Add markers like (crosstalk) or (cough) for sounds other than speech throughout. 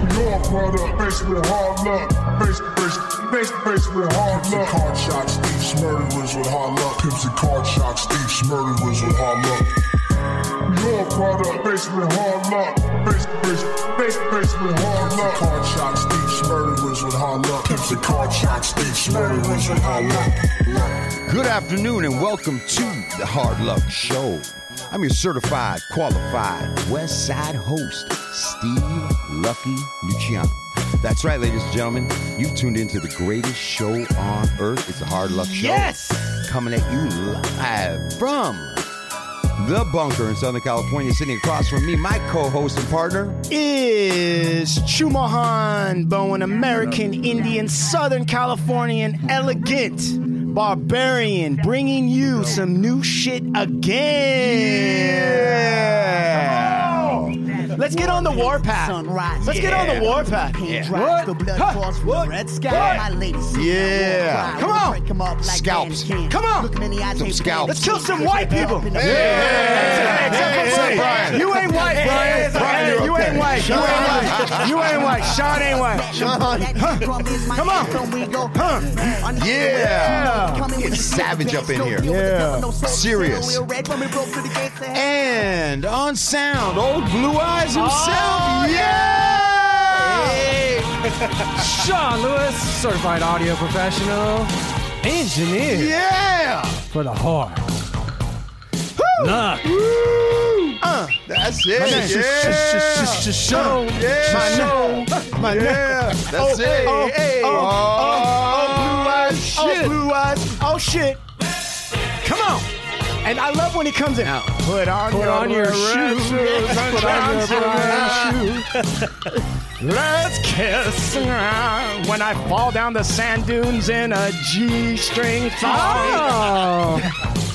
Your product, hard luck. Faced, faced, faced, faced with hard Pimps luck. card shots, thieves, murderers with hard luck. Pimps and card shots, thieves, murderers with hard luck. Your product, with hard luck. With hard luck. shots, murderers with hard luck. And card shots, murderers with hard luck. Good afternoon and welcome to the Hard Luck Show. I'm your certified, qualified West Side host, Steve Lucky Luciano. That's right, ladies and gentlemen. You've tuned into the greatest show on earth. It's the Hard Luck Show. Yes! Coming at you live from the bunker in Southern California, sitting across from me, my co-host and partner. Is Chumahan Bowen, American Indian, Southern Californian, elegant, barbarian, bringing you some new shit again. Let's get on the warpath. Let's get on the warpath. What? The blood Huh? falls from What? the red sky. What? My lady Yeah. Come on. Break 'em up like Scalps. Come on. Look 'em in the eye, Some scalps. Let's kill some white people. Yeah. Except for You ain't white, Brian. Brian, you ain't white. You ain't white. You ain't white. Sean ain't white. Come on. Huh. Yeah. Get savage up in here. Yeah. Serious. And on sound, old Blue Eyes himself. Oh, yeah! Sean Lewis, certified audio professional, engineer Yeah! for the heart. Nah. Uh, That's My name. it. Yeah! Show. Yeah! My name. My. Yeah! That's Oh, it. oh, Hey. oh, oh, oh, blue eyes. shit. Oh, blue eyes. Oh, shit. Come on. And I love when he comes in. Put on, Put your, on your red shoes. shoes. Put on your brown shoes. Let's kiss when I fall down the sand dunes in a G-string song. Oh.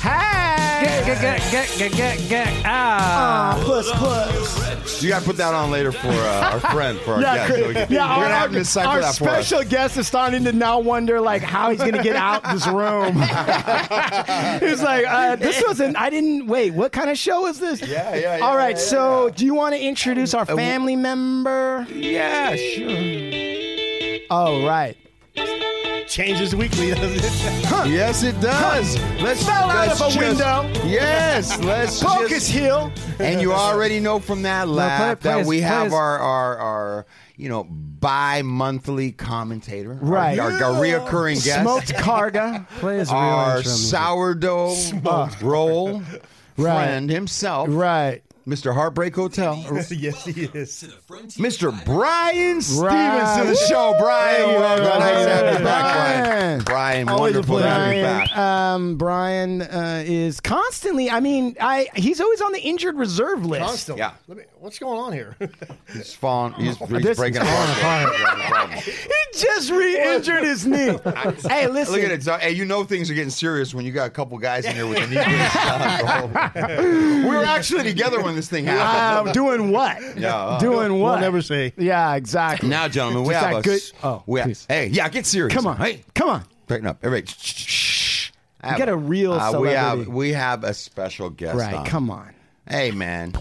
Hey. Get, get, get, get, get, get, ah. Puss, puss. You gotta put that on later for uh, our (laughs) friend, for our Yeah, guest. cra- So we can- yeah. We're Our, gonna have to our- decipher our that for us. special guest is starting to now wonder like how he's gonna get out this room. (laughs) he's like, uh, this wasn't. I didn't wait. What kind of show is this? Yeah, yeah, yeah, All right. yeah, so, yeah. do you want to introduce our family member? Yeah, sure. Oh, right. Changes weekly, doesn't it? Yes, it does. Let's Fell out let's of a just- window. Yes, (laughs) let's Poke just- his heel. And you already know from that laugh play that his- we play have our, our our you know bi-monthly commentator, Right. Our, our, reoccurring guest, Smoked Carga. Play his real our intro music. sourdough roll Right. friend himself, Right. Mr. Heartbreak Hotel, (laughs) yes, he is. Mr. Brian Stephens to the show. Brian, Hey, welcome. Brian. Nice to have you back, Brian. Brian. Brian, Always a wonderful to have you Brian, back. um, Brian uh, is constantly. I mean, I he's always on the injured reserve list. Constantly. Yeah. Let me, what's going on here? (laughs) He's falling. He's, (laughs) he's This breaking falling apart. He just re-injured his knee. hey, listen. Look at it. So, hey, you know things are getting serious when you got a couple guys in here with a knee we were actually together when this thing happened. Um, (laughs) doing what? Yeah, uh, doing what? We'll never say. Yeah, exactly. now, gentlemen, we have a good- oh, we have- please. hey, yeah, get serious. Come on. Hey, Come on. straighten up. Everybody, shh, have Get a real uh, we have we have a special guest. Right. on. Come on. Hey, man.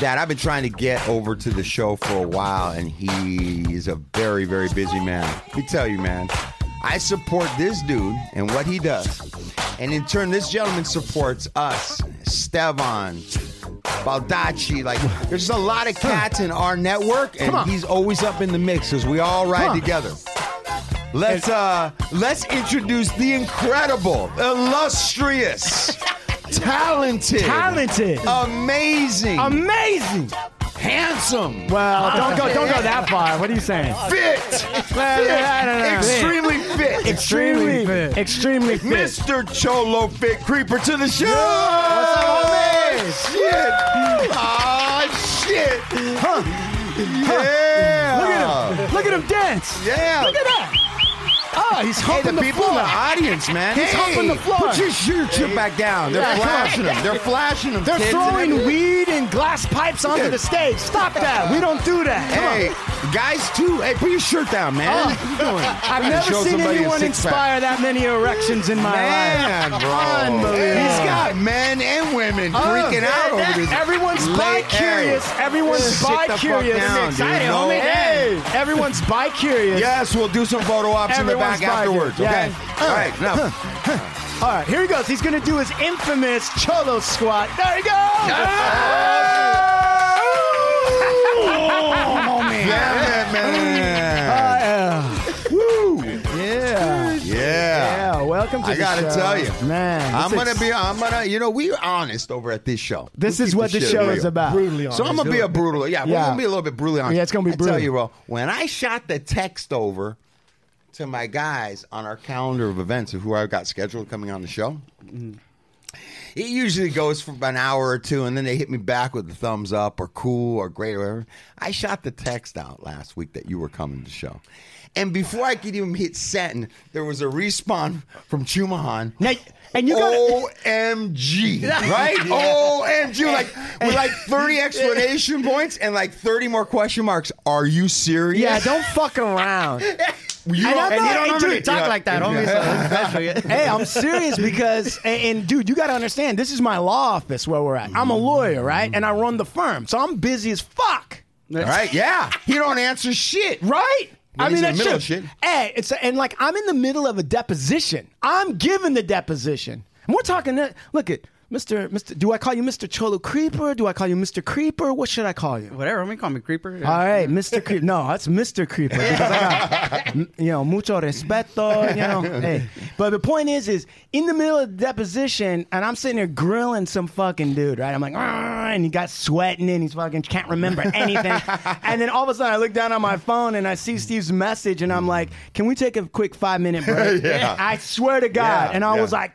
Dad, I've been trying to get over to the show for a while, and he's a very, very busy man. Let me tell you, man, I support this dude and what he does. And in turn, this gentleman supports us, Stevan, Baldacci. Like, there's a lot of cats in our network, and he's always up in the mix because we all ride together. Let's uh let's introduce the incredible, illustrious, (laughs) talented, Talented. amazing, Amazing. Handsome, Well, (laughs) don't go. Don't go that far. What are you saying? fit, I don't know. extremely fit, Extremely fit. Extremely fit. Mr. Cholofit Creeper to the show. What's up, homie? Shit! Ah, shit! Huh. Yeah! Look at him. Look at him dance. Yeah! Look at that. Oh, Oh, he's Hey, humping the the people in the audience, man. He's hey, humping the floor. Put your shirt shit back down. They're Yeah, flashing them. They're flashing them. They're kids and throwing everything. weed and glass pipes onto Yeah. the stage. Stop that. We don't do that. Come on. Hey, guys, too. Hey, put your shirt down, man. Oh. What you doing? (laughs) I've never seen anyone inspire that many erections in my Man, life. bro. Unbelievable. He's got men and women oh. freaking out over this. Everyone's Late- bi-curious. Hey, Everyone's sit the fuck bi-curious. Excited, homie. Hey, everyone's bi-curious. Yes, we'll do some photo ops in the Everyone's back afterwards. bi-curious. Okay. Yeah. All right. Now, All right, here he goes. He's going to do his infamous cholo squat. There he goes. Oh, man. yeah, man. Woo. Yeah. Yeah. Yeah. Welcome to I the gotta show. tell you, Man. I'm this gonna ex- be. I'm gonna. You know, we're honest over at this show. This We is what the show real. is about. Brutally honest. So I'm gonna be a brutal. Yeah, we're Yeah. gonna be a little bit brutally honest. Yeah, it's gonna be brutal. I brutal. tell you, bro. When I shot the text over to my guys on our calendar of events of who I've got scheduled coming on the show, mm-hmm. it usually goes for about an hour or two, and then they hit me back with the thumbs up or cool or great or whatever. I shot the text out last week that you were coming to the show. And before I could even hit send, there was a respawn from Chumahan. Now, and you got OMG, (laughs) right? OMG, like with like (laughs) 30 explanation points and like 30 more question marks. Are you serious? Yeah, don't fuck around. (laughs) You And I'm and not- you don't hey, dude, Talk Yeah. like that, homie. So especially- (laughs) hey, I'm serious because, and, and dude, you got to understand, this is my law office where we're at. I'm a lawyer, right? And I run the firm, so I'm busy as fuck, All right, yeah. He don't answer shit. right? When I mean, that's middle true. of shit. Hey, it's and like I'm in the middle of a deposition. I'm giving the deposition, and we're talking. Look at Mr. Mr. Do I call you Mr. Cholo Creeper? Do I call you Mr. Creeper? What should I call you? Whatever. Let me call me creeper. All right, Mr. Creeper. No, that's Mr. Creeper because I got, you know, mucho respeto. You know, hey. But the point is, is in the middle of the deposition, and I'm sitting there grilling some fucking dude, right? I'm like, "Arr," and he got sweating, and he's fucking can't remember anything. (laughs) and then all of a sudden, I look down on my phone and I see Steve's message, and I'm like, "Can we take a quick five minute break?" (laughs) Yeah. I swear to God, Yeah, and I yeah. was like.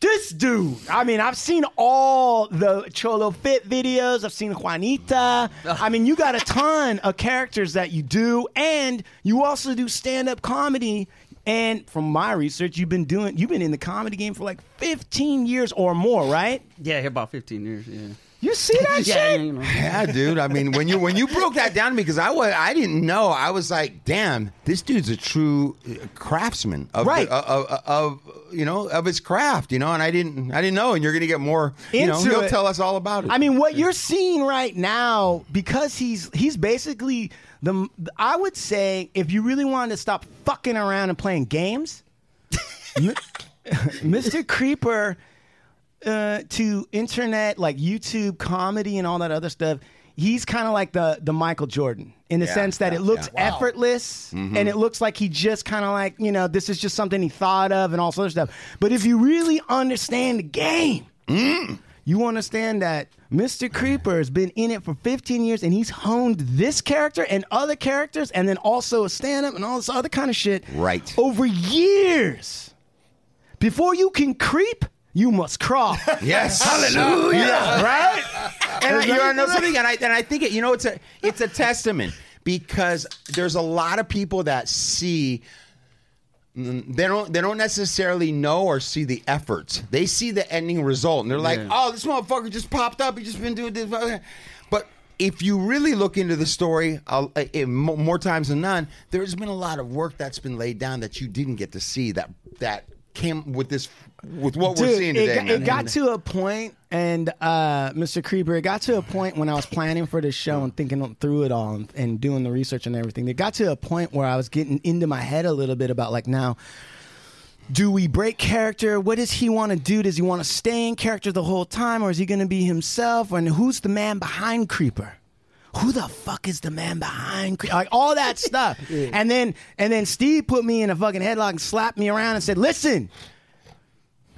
This dude. I mean, I've seen all the Cholofit videos. I've seen Juanita. I mean, you got a ton of characters that you do, and you also do stand up comedy. And from my research, you've been doing, you've been in the comedy game for like 15 years or more, right? Yeah, about 15 years. Yeah. You see that Yeah, shit? you know. Yeah, dude. I mean, when you when you broke that down to me, because I was I didn't know. I was like, damn, this dude's a true uh, craftsman of Right. the, of, of, of you know of his craft, you know. And I didn't I didn't know. And you're gonna get more. You know, he'll it. tell us all about it. I mean, what you're seeing right now, because he's he's basically the. I would say if you really wanted to stop fucking around and playing games, (laughs) Mr. (laughs) Creeper uh, to internet like YouTube comedy and all that other stuff. He's kind of like the the Michael Jordan in the Yeah, sense that yeah, it looks yeah. effortless Mm-hmm. and it looks like he just kind of like you know this is just something he thought of and all sorts of stuff. But if you really understand the game, Mm. you understand that Mr. Creeper has been in it for 15 years and he's honed this character and other characters and then also a stand up and all this other kind of shit Right. over years. Before you can creep, you must crawl. (laughs) yes, hallelujah. right? and I, you know something, and I and I think it, you know it's a it's a testament because there's a lot of people that see mm, they don't they don't necessarily know or see the efforts. They see the ending result and they're like, Yeah. "Oh, this motherfucker just popped up. He just been doing this." But if you really look into the story, uh, mo- more times than none, there's been a lot of work that's been laid down that you didn't get to see that that came with this with what we're Dude, seeing it, today. got, man. it got to a point, and uh, Mr. Creeper, it got to a point when I was planning for this show and thinking through it all and, and doing the research and everything. It got to a point where I was getting into my head a little bit about like now. Do we break character? What does he want to do? Does he want to stay in character the whole time, or is he going to be himself? And who's the man behind Creeper? Who the fuck is the man behind Creeper? Like all that (laughs) stuff. And then and then Steve put me in a fucking headlock and slapped me around and said, "Listen,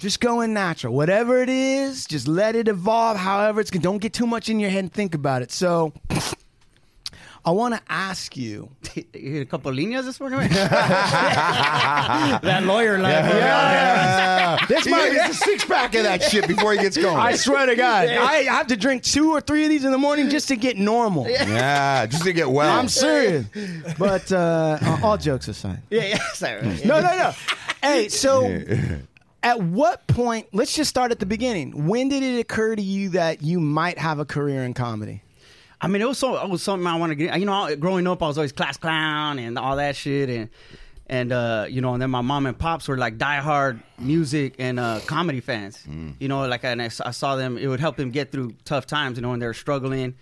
just going natural. Whatever it is, just let it evolve. However, it's don't get too much in your head and think about it. So, I want to ask you. You hit a couple of líneas this morning. (laughs) that lawyer laugh. Yeah. This might be- a six pack of that shit before he gets going. I swear to God, I have to drink two or three of these in the morning just to get normal. yeah, just to get well. I'm serious. But uh, all jokes aside. Yeah, yeah. Sorry. No, no, no. Hey, so at what point, let's just start at the beginning. When did it occur to you that you might have a career in comedy? I mean, it was so it was something I wanted to get. You know, growing up, I was always class clown and all that shit, and and uh, you know, and then my mom and pops were like diehard music and uh, comedy fans. You know, like and I, s- I saw them. It would help them get through tough times. You know, when they were struggling.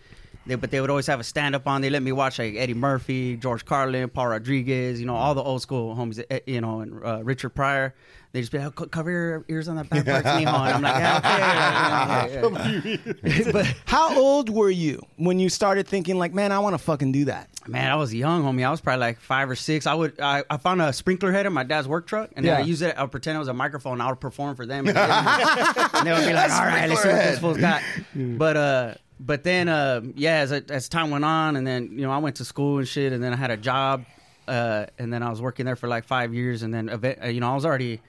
They, but they would always have a stand up on. They let me watch like Eddie Murphy, George Carlin, Paul Rodriguez. You know, all the old school homies. eh, You know, and uh, Richard Pryor. They just be like, "Co- cover your ears on that back part, (laughs) mijo. And I'm like, yeah, okay. Yeah, yeah, yeah. (laughs) but How old were you when you started thinking like, man, I want to fucking do that? Man, I was young, homie. I was probably like five or six. I would, I, I found a sprinkler head in my dad's work truck, and then I Yeah. use it. I would pretend it was a microphone. and I would perform for them, and, (laughs) and they would be like, "All right, let's see what this fool's got." But uh, but then uh, yeah, as as time went on, and then you know, I went to school and shit, and then I had a job, uh, and then I was working there for like five years, and then event, uh, you know, I was already,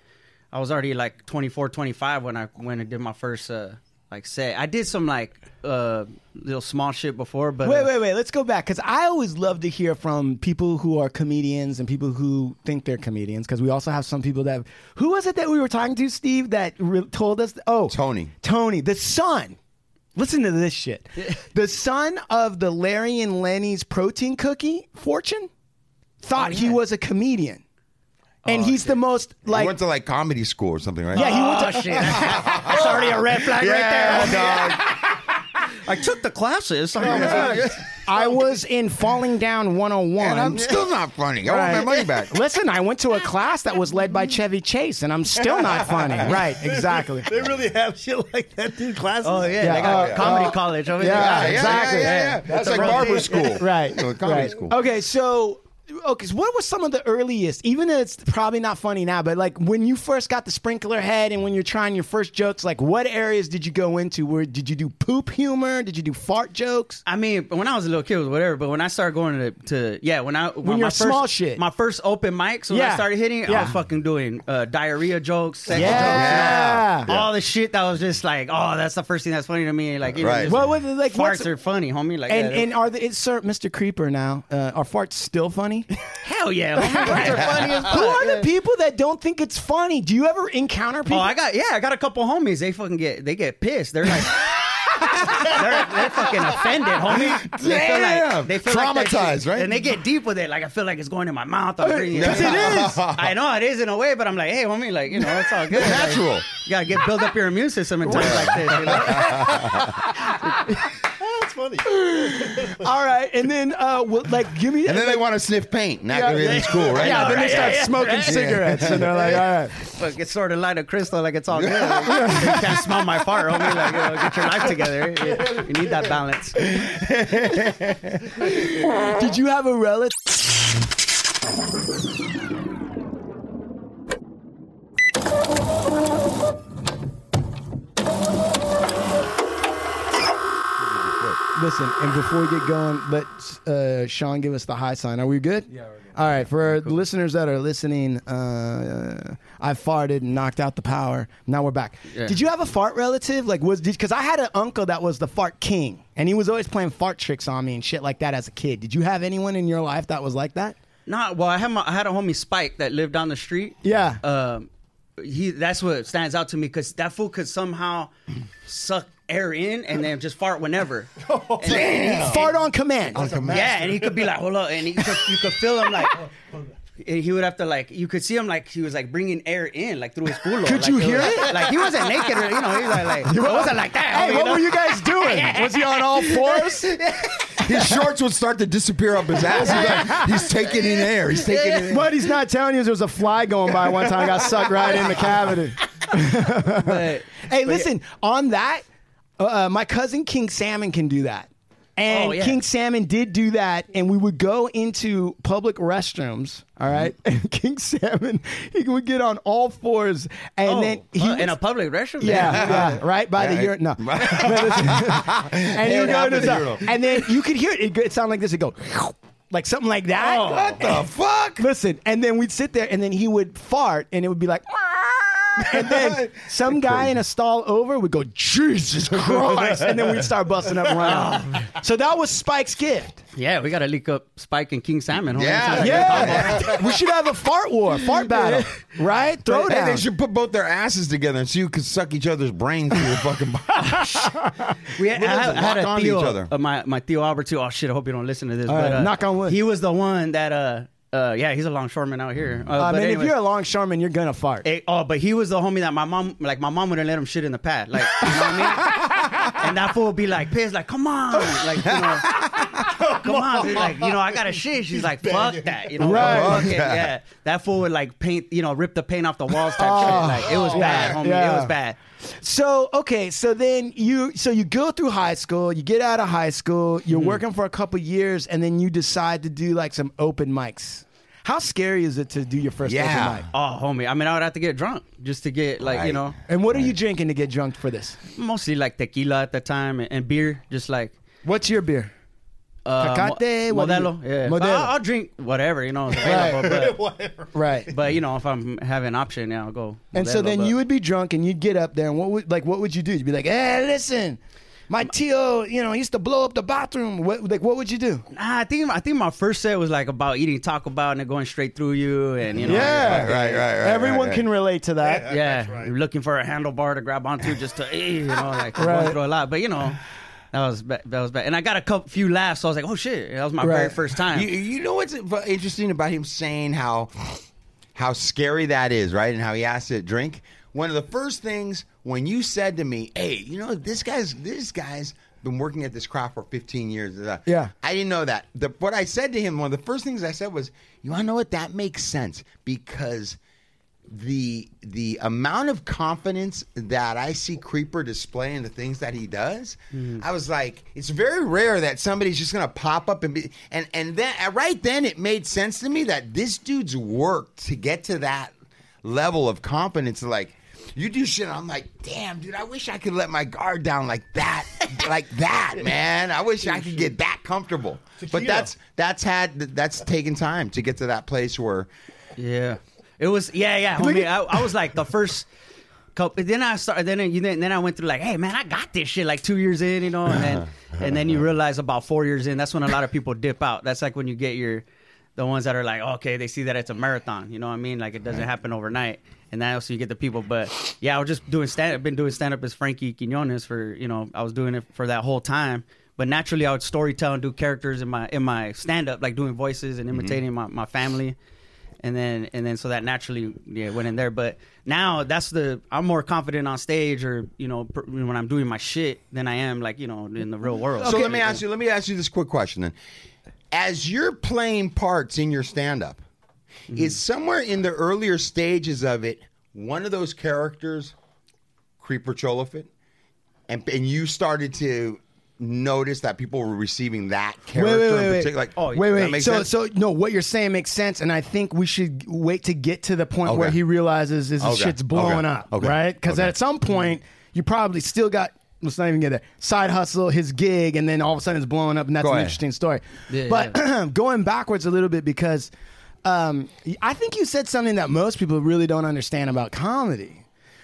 I was already like 24, 25 when I went and did my first uh like set. I did some like uh little small shit before, but Wait, uh, wait, wait. Let's go back because I always love to hear from people who are comedians and people who think they're comedians. Because we also have some people that. Who was it that we were talking to, Steve? That re- told us? Oh, Tony. Tony, the son. Listen to this shit. (laughs) the son of the Larry and Lenny's protein cookie fortune thought he was a comedian, and he's the most like. he went to like comedy school or something, right? yeah, he went Oh to. shit! (laughs) That's already a red flag right there. dog. I took the classes. (laughs) I was in Falling Down 101. And I'm still not funny. I want my money back. (laughs) Listen, I went to a class that was led by Chevy Chase, and I'm still not funny. Right, exactly. They really have shit like that in classes. Oh yeah, Yeah, they got uh, comedy uh, college over yeah, there. Yeah, exactly. Yeah, yeah, yeah. That's like barber school. Right, You know, comedy right. school. Okay, so okay, so what was some of the earliest? Even though it's probably not funny now, but like when you first got the sprinkler head and when you're trying your first jokes, like what areas did you go into? Where did you do poop humor? Did you do fart jokes? I mean, when I was a little kid, it was whatever. But when I started going to, to yeah, when I when you're my first, small shit. my first open mics, when Yeah. I started hitting, I was fucking doing uh, diarrhea jokes, sex Yeah. jokes, you know, all the shit that was just like, oh, that's the first thing that's funny to me. Like, you know, Right. just What was it, like? farts are funny, homie. Like, and yeah, and are the it's Sir Mr. Creeper now? Uh, are farts still funny? (laughs) hell yeah, oh homie, are (laughs) funny as fuck. Who are the people that don't think it's funny? Do you ever encounter oh, people? Oh, I got yeah, I got a couple homies. They fucking get they get pissed. They're like. (laughs) they're, they're fucking offended, homie. They feel Damn. like they feel like that Traumatized, shit- right? And they get deep with it. Like I feel like it's going in my mouth. I'm breathing. Yes, it is. I know it is in a way, but I'm like, hey, homie, like you know, it's all good. Natural. Like, you gotta get build up your immune system in times like this. You know? That's funny. (laughs) All right, and then uh, well, like give me And then they want to sniff paint. Not Yeah, everything's yeah. cool, right? Yeah, then they start yeah, yeah, smoking right. cigarettes, and they're like, all right. (laughs) Fuck, it's sort of light of crystal, like it's all good. (laughs) Like, you can't smell my fart, homie. Like, you know, get your life together. You, you need that balance. Did you have a relative? Listen, and before we get going, let uh, Sean give us the high sign. Are we good? Yeah, we're good. All right, for our listeners that are listening, uh, I farted and knocked out the power. Now we're back. Yeah. Did you have a fart relative? Like, was because I had an uncle that was the fart king, and he was always playing fart tricks on me and shit like that as a kid. Did you have anyone in your life that was like that? Nah, well, I had my, I had a homie Spike that lived down the street. Yeah. Um, he that's what stands out to me because that fool could somehow suck air in and then just fart whenever. (laughs) And- and- Fart on command. yeah, and he could be like, hold up, and he could, you could feel him like. and He would have to like you could see him like he was like bringing air in like through his culo. Could like, you it hear was- it? Like he wasn't naked, or, you know. He was like, like (laughs) it wasn't like that. Hey, homie, what know? were you guys doing? (laughs) Was he on all fours? His shorts would start to disappear up his ass. He's, like, he's taking in air. He's taking in air. What he's not telling you is there was a fly going by one time. I got sucked right in the cavity. But- Hey, listen, on that, uh, uh, my cousin King Salmon can do that. And Oh, yeah. King Salmon did do that, and we would go into public restrooms. All right, Mm-hmm. (laughs) and King Salmon he would get on all fours, and Oh, then he uh, would- in a public restroom. yeah, yeah, right by the urine. No, (laughs) (laughs) and you go to the the, and then you could hear it. It, it sounded like this. It go like something like that. Oh. What the fuck? Listen, and then we'd sit there, and then he would fart, and it would be like. And then (laughs) some guy in a stall over would go, Jesus (laughs) Christ! And then we'd start busting up and running. So that was Spike's gift. Yeah, we got to leak up Spike and King Salmon. homie. Yeah, Sounds like a Yeah. (laughs) we should have a fart war, fart battle, right? Throw Hey, down. they should put both their asses together and so you can suck each other's brains through your fucking body. We had, We'll I, had- I had a Tio, each other. uh, my my Tio Albert too. Oh shit! I hope you don't listen to this. All but right, uh, knock on wood. He was the one that uh uh yeah he's a longshoreman out here. Uh, I but mean, anyway, if you're a longshoreman, you're gonna fart. eh, oh, but he was the homie that my mom like my mom wouldn't let him shit in the pad. Like you know what I mean? (laughs) and that fool would be like pissed, like come on, like you know. (laughs) Come on, dude. like you know, I got a shit. She's like, fuck that, you know. Right. fuck it, yeah, that fool would like paint, you know, rip the paint off the walls type oh. shit. Like it was bad, homie. It was bad. So okay, so then you so you go through high school, you get out of high school, you're mm-hmm. working for a couple years, and then you decide to do like some open mics. How scary is it to do your first Yeah. open mic? Oh, homie. I mean, I would have to get drunk just to get like you Right. know, And what are you drinking to get drunk for this? mostly like tequila at the time and, and beer, just like What's your beer? Uh, Tecate, what Modelo. Yeah, Modelo. I'll, I'll drink whatever you know is available. But, (laughs) Right. but you know, if I'm having an option, yeah, I'll go. And so Modelo, then but- you would be drunk and you'd get up there and what would like what would you do? You'd be like, "Hey, listen, my Tio, you know, used to blow up the bathroom." What like what would you do? Nah, I think I think my first set was like about eating Taco Bell and it going straight through you, and you know, Yeah. right, right, right. Everyone right, can relate to that. yeah, you're looking for a handlebar to grab onto just to, eh, you know, like Right. going through a lot. But you know, that was ba- that was bad, and I got a couple few laughs. So I was like, oh shit, that was my very first time. You, you know what's interesting about him saying how how scary that is, right? And how he asked to drink. One of the first things when you said to me, "Hey, you know this guy's this guy's been working at this craft for 15 years." uh, Yeah. I didn't know that. The, what I said to him, one of the first things I said was, "You want to know what? That makes sense because." The the amount of confidence that I see Creeper display in the things that he does, I was like, it's very rare that somebody's just gonna pop up and be and and then uh, right then it made sense to me that this dude's work to get to that level of confidence, like. You do shit. I'm like, damn, dude. I wish I could let my guard down like that, like that, (laughs) man. I wish I could get that comfortable. But that's that's had that's taken time to get to that place where Yeah, it was. Yeah, yeah, homie. I, I was like the first. Couple, then I started. Then you then, then I went through like, hey man, I got this shit like two years in, you know, and then (laughs) and then you realize about four years in, that's when a lot of people dip out. That's like when you get your the ones that are like, okay, they see that it's a marathon, you know what I mean? Like it doesn't happen overnight, and then also you get the people. But yeah, I was just doing stand. I've been doing stand up as Frankie Quinones for you know, I was doing it for that whole time. But naturally, I would storytell and do characters in my in my stand up, like doing voices and imitating my, my family and then and then so that naturally yeah went in there but now that's the i'm more confident on stage or you know pr- when i'm doing my shit than i am like you know in the real world So let me ask you. Let me ask you this quick question then. As you're playing parts in your stand-up, mm-hmm. is somewhere in the earlier stages of it one of those characters, Creeper Cholofit, and and you started to notice that people were receiving that character wait, in wait, wait. particular? Like, Oh, Wait, Does that wait. make So, sense? so no, what you're saying makes sense, and I think we should wait to get to the point Okay. where he realizes his Okay. shit's blowing Okay. up, Okay. right? Because Okay. at some point, you probably still got. Let's not even get there. Side hustle, his gig, and then all of a sudden it's blowing up, and that's Go an ahead. interesting story. Yeah, but (clears throat) going backwards a little bit because um, I think you said something that most people really don't understand about comedy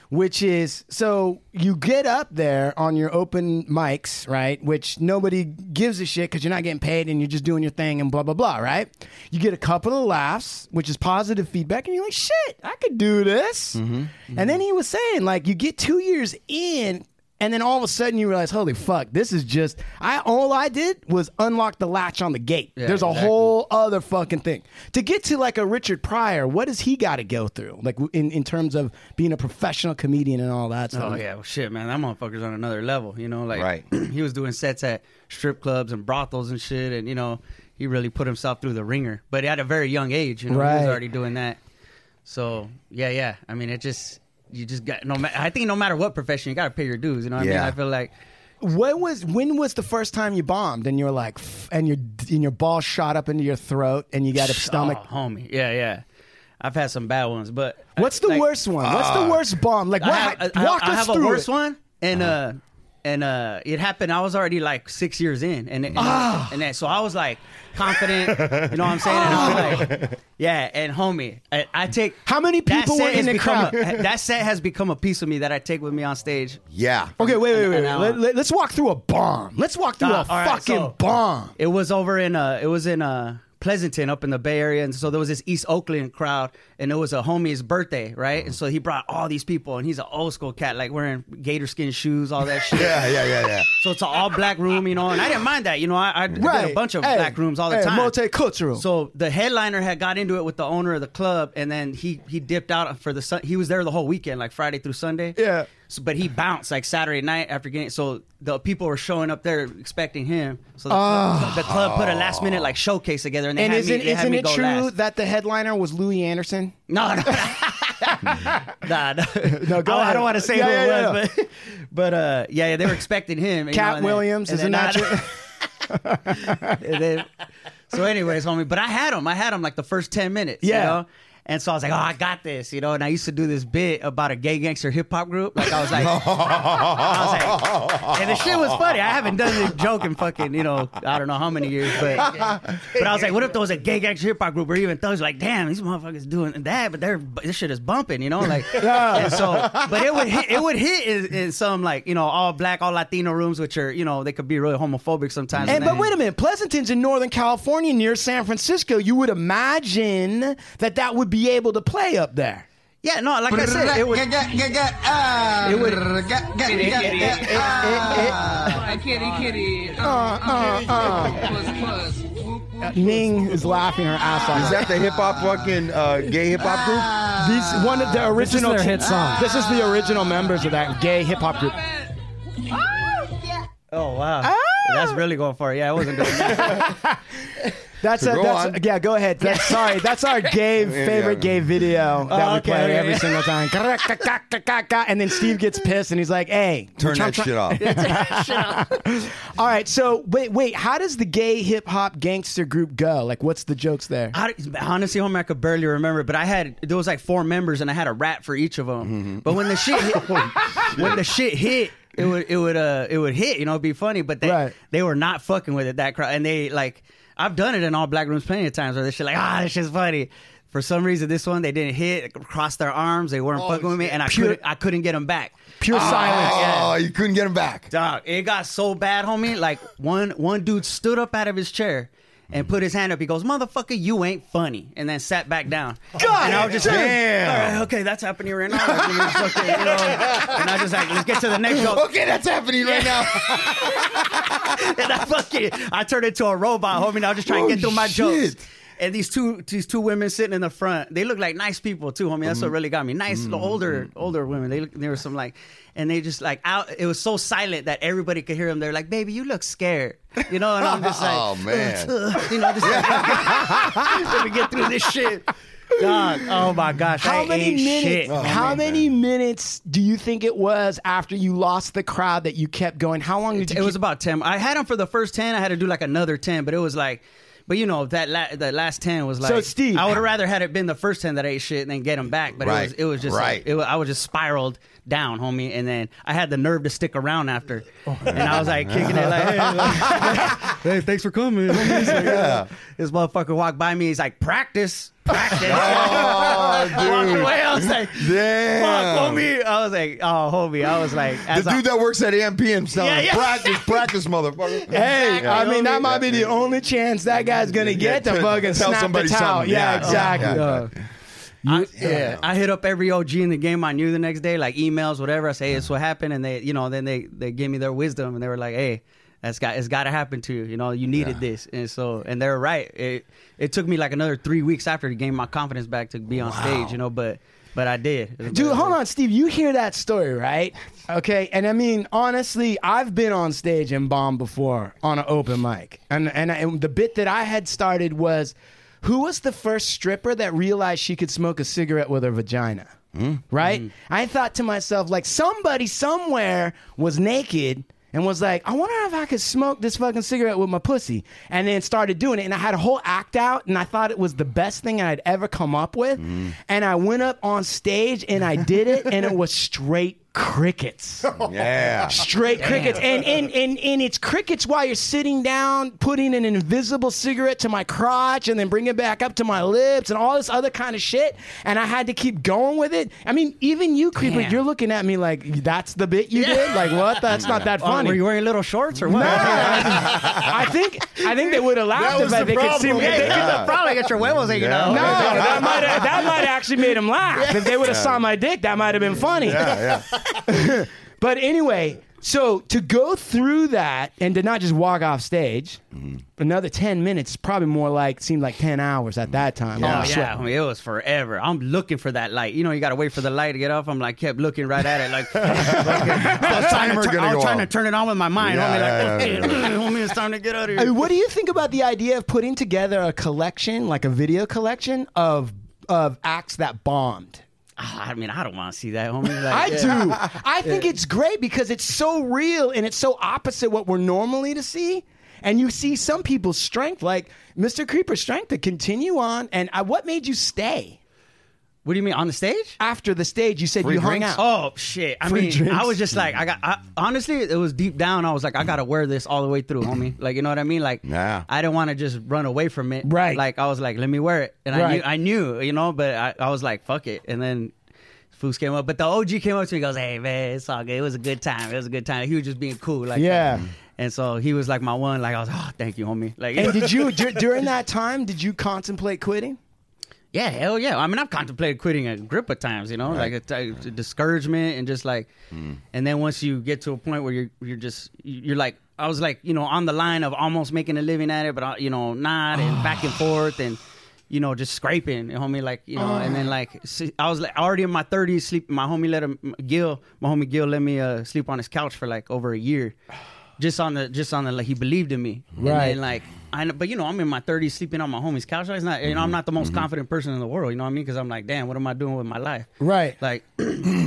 which is so you get up there on your open mics, right? Which nobody gives a shit because you're not getting paid and you're just doing your thing and blah blah blah, right? You get a couple of laughs, which is positive feedback, and you're like, shit, I could do this. Mm-hmm. And then he was saying, like, you get two years in. And then all of a sudden you realize, holy fuck, this is just I all I did was unlock the latch on the gate. Yeah, There's a exactly. whole other fucking thing. To get to like a Richard Pryor, what does he got to go through? Like in, in terms of being a professional comedian and all that oh, stuff. Oh yeah, well, shit, man, that motherfucker's on another level. You know, like Right. (clears throat) he was doing sets at strip clubs and brothels and shit, and you know, he really put himself through the ringer. But at a very young age, you know, he was already doing that. So yeah, yeah. I mean, it just you just got no. ma- I think no matter what profession, you got to pay your dues. You know, what I mean, I feel like What was when was the first time you bombed and you're like, and your and your ball shot up into your throat and you got a stomach? Oh, homie. Yeah, yeah. I've had some bad ones, but What's the like, worst one? What's the worst bomb? Like, I what, have, I, walk I us have a through worse it. one, and uh, and uh, it happened. I was already like six years in, and and, Ah. and then, so I was like confident. You know what I'm saying? And I was like, yeah, and homie, I, I take How many people were in the become crowd? That set has become a piece of me that I take with me on stage. Yeah. Okay, wait, wait, wait. And wait. now- Let, us walk through a bomb. Let's walk through Uh, a all right, fucking so- bomb. It was over in uh, it was in uh. Pleasanton up in the Bay Area, and so there was this East Oakland crowd, and it was a homie's birthday, right? And mm-hmm. so he brought all these people, and he's an old school cat, like wearing gator skin shoes, all that shit. (laughs) Yeah, yeah, yeah, yeah. So it's an all black room, you know, and I didn't mind that. You know, I, I did a bunch of Hey, black rooms all the hey, time. Multicultural. So the headliner had got into it with the owner of the club, and then he he dipped out for the sun. He was there the whole weekend, like Friday through Sunday. Yeah. So, but he bounced like Saturday night after getting. So the people were showing up there expecting him. So the, club, the club put a last minute like showcase together, and they and had isn't me, isn't me it true last. that the headliner was Louie Anderson? No, no, (laughs) (laughs) nah, no. No, go I, I don't want to say Yeah, who yeah, it was, but but uh, yeah, yeah, they were expecting him. you know, Katt Williams, isn't that true? (laughs) So, anyways, homie, but I had him. I had him like the first ten minutes. Yeah. You know? And so I was like, oh, I got this, you know. And I used to do this bit about a gay gangster hip hop group. Like I was like, (laughs) I was like, and the shit was funny. I haven't done this joke in fucking, you know, I don't know how many years, but but I was like, what if there was a gay gangster hip hop group or even thugs like, damn, these motherfuckers doing that, but they're this shit is bumping, you know, like. And so, but it would hit, it would hit in, in some like you know all black, all Latino rooms, which are you know they could be really homophobic sometimes. And, and but then- wait a minute, Pleasanton's in Northern California near San Francisco. You would imagine that that would be able to play up there. Yeah, no, like I said, it would. Ah. It would. Kitty, kitty. Puss, puss. Ning is laughing her ass off. Is that the hip hop fucking uh, gay hip hop group? Ah. These one of the original this their hit song. This is the original members of that gay hip hop group. Ah, oh wow, that's really going for it. Yeah, I wasn't doing (laughs) that. That's So a, go that's on. yeah. Go ahead. That's, (laughs) sorry, that's our gay favorite yeah. gay video that Oh, we okay, play okay, every single time. And then Steve gets pissed and he's like, "Hey, we're (laughs) Turn that shit off. (laughs) All right, so wait, wait. How does the gay hip hop gangster group go? Like, what's the jokes there? I, honestly, homie, I could barely remember, but I had there was like four members, and I had a rap for each of them. But when the shit hit, when the shit hit, it would it would uh it would hit, you know, it'd be funny. But they Right. they were not fucking with it that crowd, and they like I've done it in all black rooms plenty of times where they shit like ah this shit's funny. For some reason, this one they didn't hit, crossed their arms, they weren't fucking with me, and I Pure- couldn't I couldn't get them back. Pure silence. Oh, you couldn't get him back. Dog, it got so bad, homie. Like one one dude stood up out of his chair and put his hand up. He goes, "Motherfucker, you ain't funny," and then sat back down. God and I was just damn. like, all right, okay, that's happening right now. Like, you know, fucking, you know, and I just like, let's get to the next joke. Okay, that's happening right now. (laughs) and I fucking, I turned into a robot, homie. And I was just trying to Oh, get through my shit. jokes. And these two, these two women sitting in the front, they look like nice people too, homie. That's what mm-hmm. really got me. Nice, mm-hmm. older, mm-hmm. older women. They look, there were some like, and they just like out. It was so silent that everybody could hear them. They're like, "Baby, you look scared," you know. And I'm just (laughs) like, Oh, man. (laughs) you know, just like, (laughs) let me get through this shit. Dog, oh my gosh, How I many ain't minutes? shit. how many minutes do you think it was after you lost the crowd that you kept going? How long did it, you? It was about ten. I had them for the first ten. I had to do like another ten, but it was like, but you know that la- that last ten was like. So, Steve- I would have rather had it been the first ten that ate shit and then get them back. But Right. it was it was just Right. like, it was, I was just spiraled down, homie, and then I had the nerve to stick around after, oh, and I was like kicking it like, hey, like, (laughs) hey thanks for coming. (laughs) like, Yeah. This motherfucker walked by me. He's like, practice, practice. (laughs) Oh, Walked dude. away. I was like, Damn. fuck, homie. I was like, oh, homie. I was like, The as I- dude that works at AMP and telling Yeah, yeah. practice, practice, motherfucker. Hey, Yeah. I mean that might be the only chance that guy's gonna get Yeah, to to fucking tell snap somebody the towel. something. Yeah, Yeah, exactly. Yeah, yeah. I, yeah. I hit up every OG in the game I knew the next day, like emails, whatever. I say, hey, it's what happened, and they, you know, then they they gave me their wisdom, and they were like, hey, that's got it's got to happen to you. You know, you needed this, and so and they're right. It it took me like another three weeks after to gain my confidence back to be on stage, you know, but but I did. Dude, hold on, Steve. You hear that story, right? Okay, and I mean, honestly, I've been on stage and bombed before on an open mic, and and, I, and the bit that I had started was, who was the first stripper that realized she could smoke a cigarette with her vagina? Hmm? Right? Hmm. I thought to myself, like somebody somewhere was naked and was like, I wonder if I could smoke this fucking cigarette with my pussy. And then started doing it. And I had a whole act out, and I thought it was the best thing I'd ever come up with. Hmm. And I went up on stage and I did it, and it was straight crickets. (laughs) Oh, yeah. Straight crickets. And, and, and, and it's crickets while you're sitting down, putting an invisible cigarette to my crotch and then bring it back up to my lips and all this other kind of shit. And I had to keep going with it. I mean, even you, Creeper, Damn. you're looking at me like, that's the bit you did? Like, what? (laughs) That's not that Oh, funny. were you wearing little shorts or what? (laughs) I think I think they would have laughed if the they could see me. problem. They could Yeah. Probably get your huevos hanging Yeah. out. no, that might have that might actually made him laugh. If they would have saw my dick, that might have been funny. Yeah, yeah. (laughs) But anyway, so to go through that and to not just walk off stage, another ten minutes, probably more like seemed like ten hours at that time. Oh yeah, sweating. I mean, it was forever. I'm looking for that light. You know, you got to wait for the light to get off. I'm like, kept looking right at it, like (laughs) (laughs) I was trying, timer to, turn- I was trying to turn it on with my mind. Yeah, homie, like, yeah, okay, homie, it's time to get out of I here. mean, what do you think about the idea of putting together a collection, like a video collection of of acts that bombed? Ah, I mean, I don't want to see that, homie. Like, I yeah. do. (laughs) I think it's great because it's so real and it's so opposite what we're normally to see. And you see some people's strength, like Mr. Creeper's strength, to continue on. And uh, what made you stay What do you mean on the stage? after the stage? You said Free you hung out. Oh shit! I Free mean, drinks. I was just like, I got. I, honestly, it was deep down. I was like, I gotta wear this all the way through, homie. (laughs) Like, you know what I mean? Like, Yeah. I didn't want to just run away from it. Right. Like, I was like, let me wear it, and I knew, I knew, you know, but I, I was like, fuck it, and then. Foos came up, but the OG came up to me. and Goes, hey man, it's all good. It was a good time. It was a good time. He was just being cool, like Yeah. Um, and so he was like my one. Like I was, oh, thank you, homie. Like, And did you (laughs) dur- during that time? Did you contemplate quitting? Yeah, hell yeah. I mean, I've contemplated quitting a grip of times, you know, like a, a discouragement and just like, and then once you get to a point where you're you're just you're like, I was like, you know, on the line of almost making a living at it, but uh, you know, not and back and (sighs) forth and. You know, just scraping, homie. Like you know, and then (sighs) like I was like already in my thirties, sleep. My homie let him Gil, my homie Gil, let me uh, sleep on his couch for like over a year, (sighs) just on the just on the like he believed in me. Right. And then, like I know, but you know, I'm in my 30s sleeping on my homie's couch. It's not, you know, I'm mm-hmm. not the most mm-hmm. confident person in the world. You know what I mean? Because I'm like, damn, what am I doing with my life? Right. Like, (clears throat)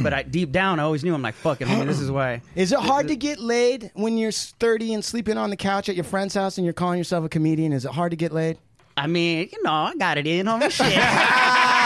but I deep down, I always knew I'm like, fuck it, homie. This is why. (gasps) Is it hard to get laid when you're 30 and sleeping on the couch at your friend's house and you're calling yourself a comedian? Is it hard to get laid? I mean, you know, I got it in, homie. Shit. (laughs) (laughs)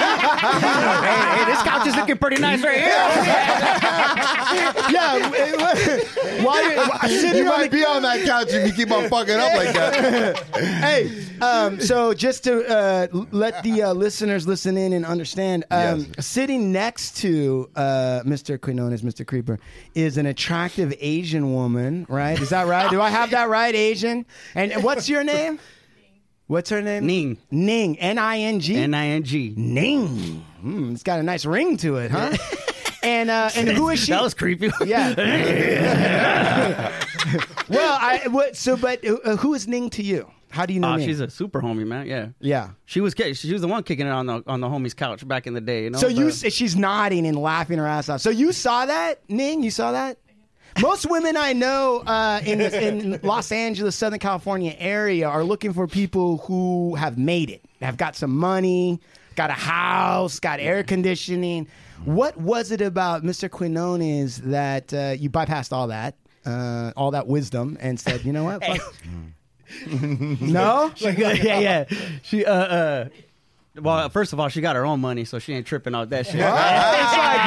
hey, hey, this couch is looking pretty nice right here. (laughs) yeah. (laughs) While you're You might be on that couch if you keep on fucking up like that. (laughs) hey, um, so just to uh, let the uh, listeners listen in and understand, um, Yes. sitting next to uh, Mr. Quinones, Mr. Creeper, is an attractive Asian woman, right? Is that right? Do I have that right, Asian? And and what's your name? What's her name? Ning. Ning. N I N G. N I N G. Ning. Hmm, it's got a nice ring to it, huh? (laughs) and uh, and who is she? That was creepy. Yeah. (laughs) (laughs) well, I what, so but uh, who is Ning to you? How do you know Oh, Ning? she's a super homie, man. Yeah. yeah. She was she was the one kicking it on the on the homie's couch back in the day. You know. So you she's nodding and laughing her ass off. So you saw that, Ning? You saw that? Most women I know uh, in in Los Angeles, Southern California area are looking for people who have made it, have got some money, got a house, got air conditioning. What was it about Mr. Quinones that uh, you bypassed all that, uh, all that wisdom, and said, you know what? (laughs) No, (laughs) yeah, yeah. She uh uh. Well, first of all, she got her own money, so she ain't tripping off that shit. it's like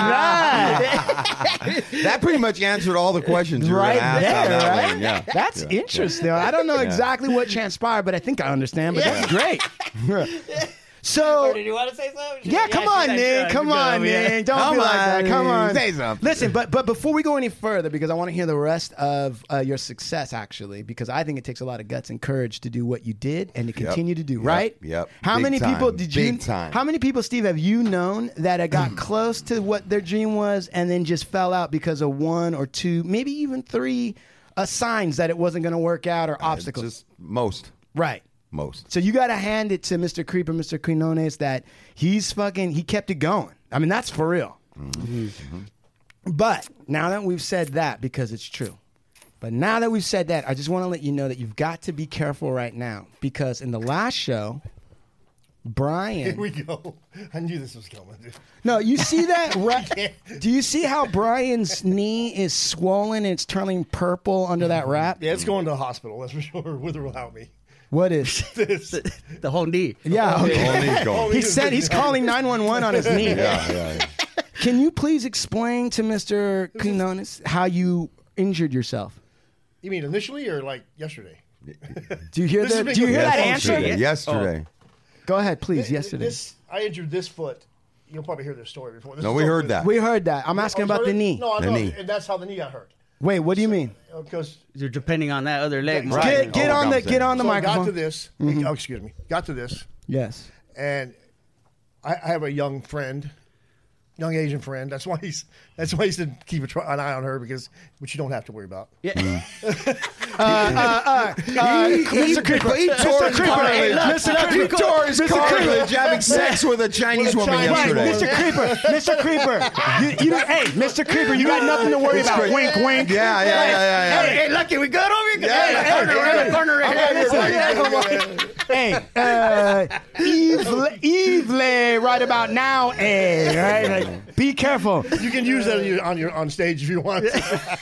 that. (laughs) That pretty much answered all the questions you right gonna ask on there, that right? one. Yeah. That's Yeah. interesting. I don't know exactly what transpired, but I think I understand. But that's great. (laughs) so. Did you want to say something? Yeah, come on, Nick. Come on, man. yeah. Don't Come be like that. on, Come on. say something. Listen, but but before we go any further, because I want to hear the rest of uh, your success, actually, because I think it takes a lot of guts and courage to do what you did and to continue to do. Yep. Right? Yep. How Big many time. people did you? Big time. How many people, Steve, have you known that uh, got (clears throat) close to what their dream was and then just fell out because of one or two, maybe even three, uh, signs that it wasn't going to work out or obstacles? Just most. right. Most. So you got to hand it to Mr. Creeper, Mr. Quinones, that he's fucking, he kept it going. I mean, that's for real. Mm-hmm. But now that we've said that, because it's true, but now that we've said that, I just want to let you know that you've got to be careful right now because in the last show, Brian. Here we go. I knew this was coming. Dude. No, you see that? (laughs) Ra- Do you see how Brian's knee is swollen and it's turning purple under that wrap? Yeah, it's going to the hospital. That's for sure. With or without me. What is? (laughs) This. The whole knee. Yeah, okay. Only he's going. He said he's (laughs) calling 911 on his knee. Yeah, yeah. Can you please explain to Mr. Quinones how you injured yourself? You mean initially or like yesterday? Do you hear This that? is Do you hear that Yesterday. answer? Yesterday. Oh. Go ahead, please. Yesterday. This, I injured this foot. You'll probably hear this story before. This No, we heard good. that. we heard that. I'm asking Oh, about the knee. No, I The know, knee. and that's how the knee got hurt. Wait, what do you mean? Because You're depending on that other leg. more. Right. Get, get on the get on the so I microphone. got to this. Mm-hmm. Oh, excuse me. Got to this, Yes. and I, I have a young friend, young Asian friend. That's why he's. That's why he said keep a try, an eye on her because, which you don't have to worry about. Yeah. (laughs) (laughs) Mr. Creeper. He tore his Creeper. Hey, cartilage. look, He tore his Mr. Creeper. cartilage having sex with a Chinese With a woman Chinese Right, yesterday. Mr. Creeper, Mr. Creeper. You, you, hey, Mr. Creeper, you got nothing to worry It's about. great. Wink, wink. Yeah, yeah, yeah, yeah, yeah. Hey, hey, Lucky, we good over here? Yeah, yeah, corner, yeah, right, yeah. corner right here. Hey, uh, Evil, Evil, right about now, eh? Right, like, be careful. You can use that on your on, your, on stage if you want. (laughs)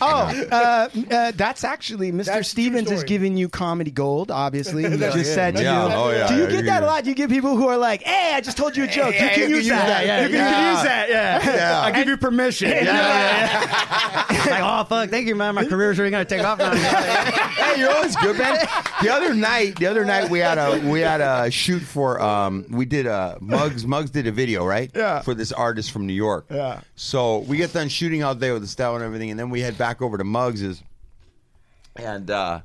Oh, uh, uh, that's actually Mr. That's Stephens is giving you comedy gold. Obviously, (laughs) he That's- just said to Yeah, you. oh, yeah, Do you get that a lot? Do you get people who are like, "Hey, I just told you a joke. you can use that. Yeah, You can yeah. use that. Yeah. Yeah. I give you permission. (laughs) like, oh fuck, thank you, man. My career's really gonna take off now. hey, you're always good, man. The other night, the other night we had a we had a shoot for um we did a Muggs Muggs did a video right Yeah. for this artist from New York Yeah. so we get done shooting out there with the style and everything and then we head back over to Muggs's and uh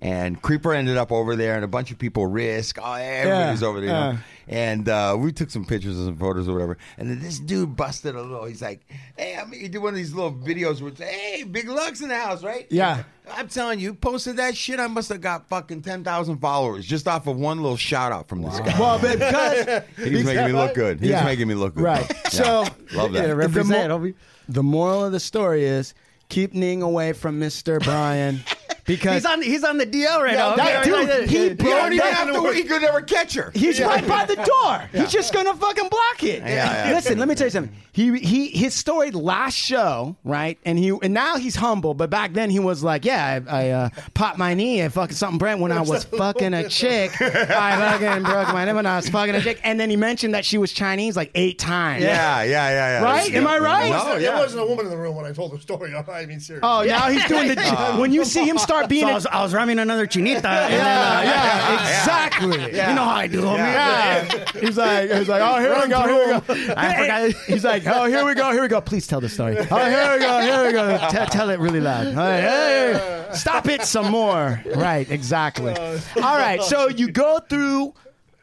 and Creeper ended up over there, and a bunch of people risk. Oh, everybody's Yeah, over there, yeah. and uh, we took some pictures and some photos or whatever. And then this dude busted a little. He's like, "Hey, I mean, he did one of these little videos where it's, hey, Big Luck's in the house, right? Yeah. I'm telling you, posted that shit. I must have got fucking ten thousand followers just off of one little shout out from this guy. Well, but (laughs) because He's making me look good. He's Yeah. making me look good. Right. Yeah. So love that. Yeah, represent, mo- homie. the moral of the story is keep Ning away from Mr. Brian because He's on. He's on the DL right Yeah, now. that dude, right, he right, He broke that- have to. He could never catch her. He's right by the (laughs) door. He's just gonna fucking block it. Yeah, yeah. Listen, let me tell you something. He he his story last show, right? And he and now he's humble, but back then he was like, yeah, I, I uh, popped my knee and fucking something Brent when I was fucking a chick. I fucking broke my knee when I was fucking a chick. And then he mentioned that she was Chinese like eight times. Yeah, yeah, yeah, yeah. Right? Am I right? No, There yeah. wasn't a woman in the room when I told the story. (laughs) I mean, seriously. Oh, now he's doing the. (laughs) when you see him start being So a I was, I was ramming another chinita. And then, Yeah, uh, yeah, exactly. You know how I do, homie. Yeah. He's like, he's like, oh, here we go, here we go. I forgot. He's like, oh, here we go, here we go. Please tell the story. Oh, here we go, here we go. T- tell it really loud. All right, hey, stop it some more. Right, exactly. All right, so you go through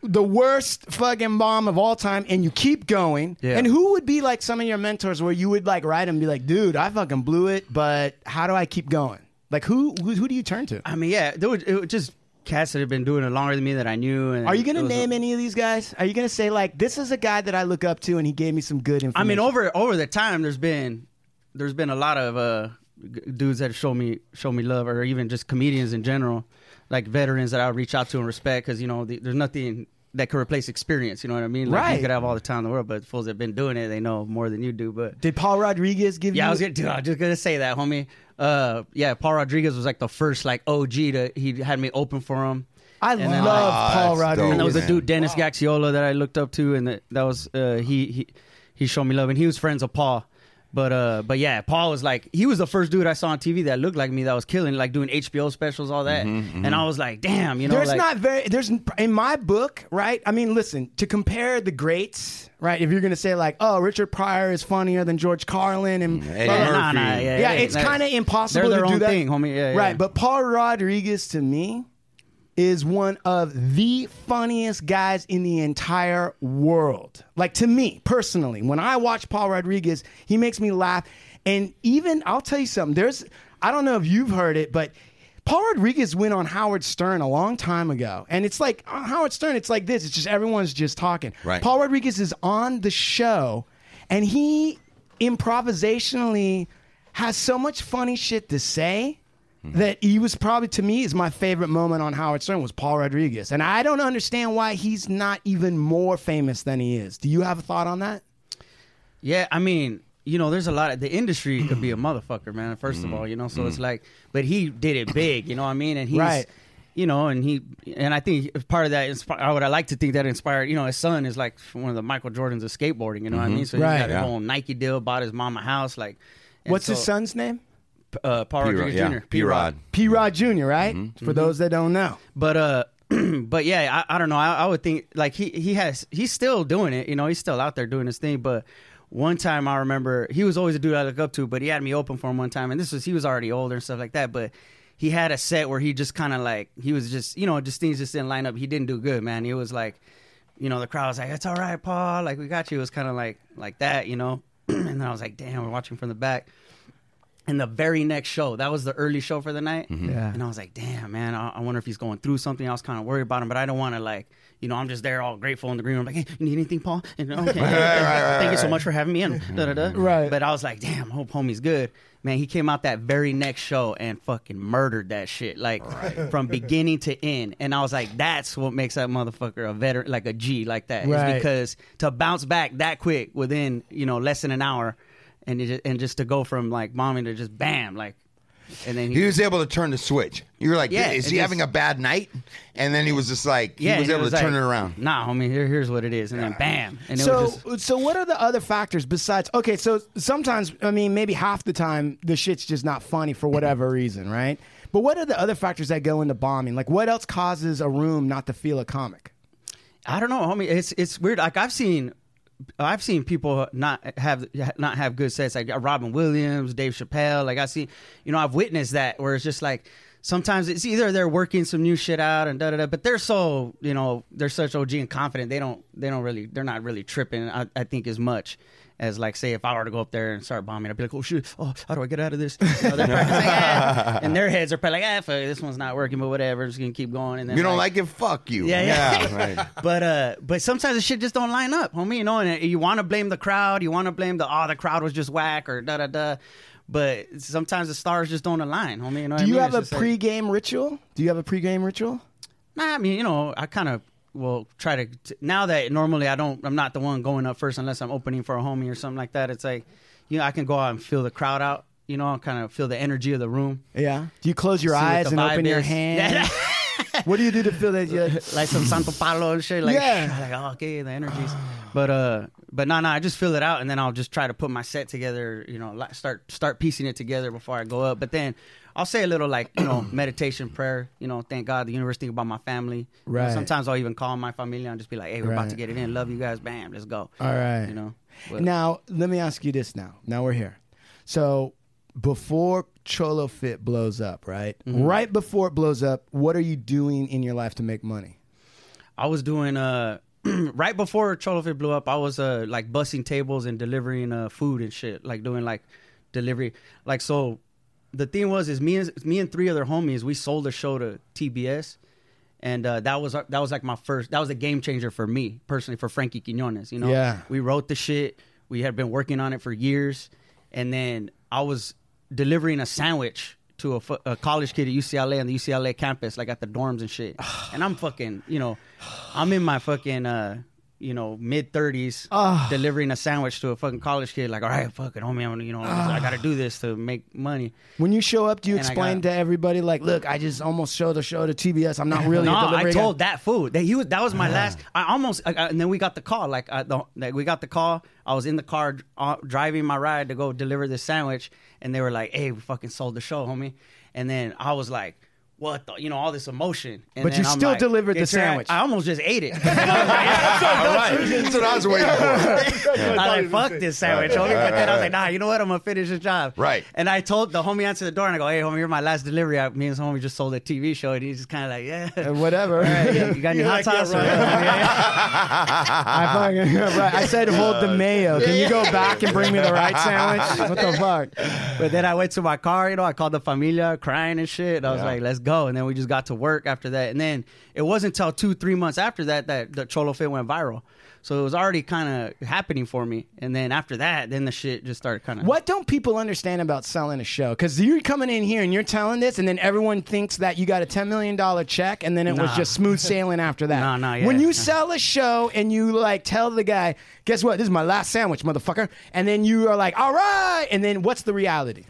the worst fucking bomb of all time, and you keep going. Yeah. And who would be like some of your mentors where you would like write and be like, dude, I fucking blew it, but how do I keep going? Like, who who, who do you turn to? I mean, yeah, there was, it was just cats that have been doing it longer than me that I knew. And Are you gonna was a- name any of these guys? Are you gonna say like this is a guy that I look up to and he gave me some good I mean, over over the time, there's been there's been a lot of uh, dudes that show me show me love, or even just comedians in general, like veterans that I reach out to and respect, because you know the, there's nothing that could replace experience. You know what I mean? Like, Right. You could have all the time in the world, but fools that have been doing it, they know more than you do. But Did Paul Rodriguez give yeah, you? I was gonna, dude, I was just gonna say that, homie. Uh, yeah, Paul Rodriguez was like the first like OG to he had me open for him. I And love Ah, Paul Rodriguez. dope. And there was a dude, Dennis Gaxiola, that I looked up to, and that, that was uh, he he he showed me love, and he was friends with Paul. But uh, but yeah, Paul was like he was the first dude I saw on TV that looked like me that was killing, like doing HBO specials, all that. Mm-hmm, And I was like, damn, you know, There's like, not very. There's in my book, right? I mean, listen. To compare the greats, right? If you're gonna say like, oh, Richard Pryor is funnier than George Carlin, and Eddie Yeah, Murphy. nah, nah, yeah, yeah, it it's kind of impossible They're their to do own that. thing, homie. Yeah, yeah. Right, but Paul Rodriguez to me is one of the funniest guys in the entire world. Like to me personally, when I watch Paul Rodriguez, he makes me laugh. And even I'll tell you something. There's I don't know if you've heard it, but Paul Rodriguez went on Howard Stern a long time ago, and it's like on Howard Stern. It's like this. It's just everyone's just talking. Right. Paul Rodriguez is on the show, and he improvisationally has so much funny shit to say Mm-hmm. that he was probably to me is my favorite moment on Howard Stern was Paul Rodriguez, and I don't understand why he's not even more famous than he is. Do you have a thought on that? Yeah, I mean, you know, there's a lot of the industry could be a (clears throat) motherfucker, man. First of mm-hmm. all, you know, so it's mm-hmm. like, but he did it big, you know what I mean? And he's, Right. you know, and he, and I think part of that, inspi- I would I like to think that inspired, you know, his son is like one of the Michael Jordans of skateboarding, you know what I mean? So he Right. got his Yeah. whole Nike deal, bought his mom a house, like. What's his son's name? Uh, Paul P-Rod, Rodriguez yeah, Jr. P-Rod. P. Rod Jr. Right? Mm-hmm. For those that don't know. But uh, (clears throat) but yeah, I, I don't know. I, I would think like he he has he's still doing it. You know, he's still out there doing his thing. But one time I remember he was always a dude I look up to. But he had me open for him one time, and this was he was already older and stuff like that. But he had a set where he just kind of like he was just you know just things just didn't line up. He didn't do good, man. He was like, you know, the crowd was like, "It's all right, Paul. Like we got you." It was kind of like like that, you know. (clears throat) and then I was like, "Damn, we're watching from the back." And the very next show, that was the early show for the night. Mm-hmm. Yeah. And I was like, damn, man, I, I wonder if he's going through something. I was kind of worried about him, but I don't want to, like, you know, I'm just there all grateful in the green room, like, hey, you need anything, Paul? And, (laughs) okay, thank you so much for having me. And mm-hmm. da, da, da. Mm-hmm. Right. But I was like, damn, hope homie's good. Man, he came out that very next show and fucking murdered that shit, like (laughs) from beginning to end. And I was like, that's what makes that motherfucker a veteran, like a G, like that. Is Right. because to bounce back that quick within, you know, less than an hour, and just, and just to go from like bombing to just bam, like, and then He was able to turn the switch. You were like, Yeah, is he just- having a bad night? And then he was just like, he yeah, was and able to like, turn it around. Nah, homie, here, here's what it is, and then bam, and it so, was just so what are the other factors besides? Okay, so sometimes, I mean, maybe half the time the shit's just not funny for whatever (laughs) reason, right? But what are the other factors that go into bombing? Like, what else causes a room not to feel a comic? I don't know, homie. It's it's weird. Like I've seen, I've seen people not have not have good sets. Like uh, Robin Williams, Dave Chappelle. Like I see, you know, I've witnessed that where it's just like sometimes it's either they're working some new shit out and da da da, but they're so you know they're such OG and confident. They don't they don't really they're not really tripping. I, I think as much. As like, say, if I were to go up there and start bombing, I'd be like, "Oh shit! Oh, how do I get out of this?" You know, they're like, "Ah," (laughs) and their heads are probably like, "Ah, fuck, this one's not working, but whatever, just gonna keep going." And then You don't like it? Fuck you. Yeah, yeah. (laughs) right. but uh, but sometimes the shit just don't line up, homie. You know, and you want to blame the crowd, you want to blame the oh the crowd was just whack or da da da. But sometimes the stars just don't align, homie. You know Do I you mean? have a It's like- pre-game ritual? Do you have a pre-game ritual? Nah, I mean, you know, I kind of will try to t- now that normally I don't, I'm not the one going up first unless I'm opening for a homie or something like that. It's like, you know, I can go out and feel the crowd out. You know, kind of feel the energy of the room. Yeah. Do you close your eyes and open your is. (laughs) hand? what do you do to feel that? (laughs) You, like some Santo Palo and shit. Like, Yeah. (laughs) like oh, okay, the energies. (sighs) But uh, but no, no, I just feel it out, and then I'll just try to put my set together. You know, start start piecing it together before I go up. But then I'll say a little like you know (clears throat) meditation prayer. You know, thank God the universe, think about my family. You know, Right. sometimes I'll even call my family and just be like, hey, we're about to get it in. Love you guys. Bam, let's go. All right. You know. But- Now, let me ask you this now. Now we're here. So, before Cholofit blows up, right? Mm-hmm. Right before it blows up, what are you doing in your life to make money? I was doing uh (clears throat) right before Cholofit blew up, I was uh like bussing tables and delivering uh food and shit, like doing like delivery. Like so the thing was is me and me and three other homies, we sold the show to TBS. And uh, that was that was like my first that was a game changer for me personally for Frankie Quinones, you know. Yeah. We wrote the shit. We had been working on it for years and then I was delivering a sandwich to a, a college kid at UCLA on the UCLA campus, like at the dorms and shit. (sighs) and I'm fucking, you know, I'm in my fucking, uh, you know, mid 30s, delivering a sandwich to a fucking college kid. Like, all right, fucking homie, I'm, you know, I got to do this to make money. When you show up, do you And explain got- to everybody like, "Look, I just almost showed the show to TBS. I'm not really (laughs) no, a I told guy." that fool that he was. That was my last. I almost, I, I- and then we got the call. Like, I, the, like we got the call. I was in the car uh, driving my ride to go deliver this sandwich, and they were like, "Hey, we fucking sold the show, homie." And then I was like. What the, you know, all this emotion. And But then you I'm still like, delivered the "It's all right." sandwich. I almost just ate it. (laughs) (laughs) (laughs) All right. That's what I was waiting for. I like fuck this sandwich, homie. But then I was like, nah, you know what? I'm gonna finish the job. Right. And I told the homie answered the door and I go, hey, homie, you're my last delivery. I, me and some homie just sold a TV show, and he's just kind of like, yeah. Uh, whatever. All right, yeah, you got any You're hot sauce? right. what, homie? Yeah, I, fucking, right. I said hold the mayo. Can you go back and bring me the right sandwich? What the fuck? But then I went to my car, you know, I called the familia crying and shit. I was like, let's go. And then we just got to work after that. And then it wasn't until two, three months after that that the Cholofit went viral. So it was already kind of happening for me. And then after that, then the shit just started kind of. What don't people understand about selling a show? Because you're coming in here and you're telling this, and then everyone thinks that you got a $10 million check, and then it was just smooth sailing after that. (laughs) Nah, nah, yeah. When you sell a show and you like tell the guy, guess what? This is my last sandwich, motherfucker. And then you are like, all right. And then what's the reality?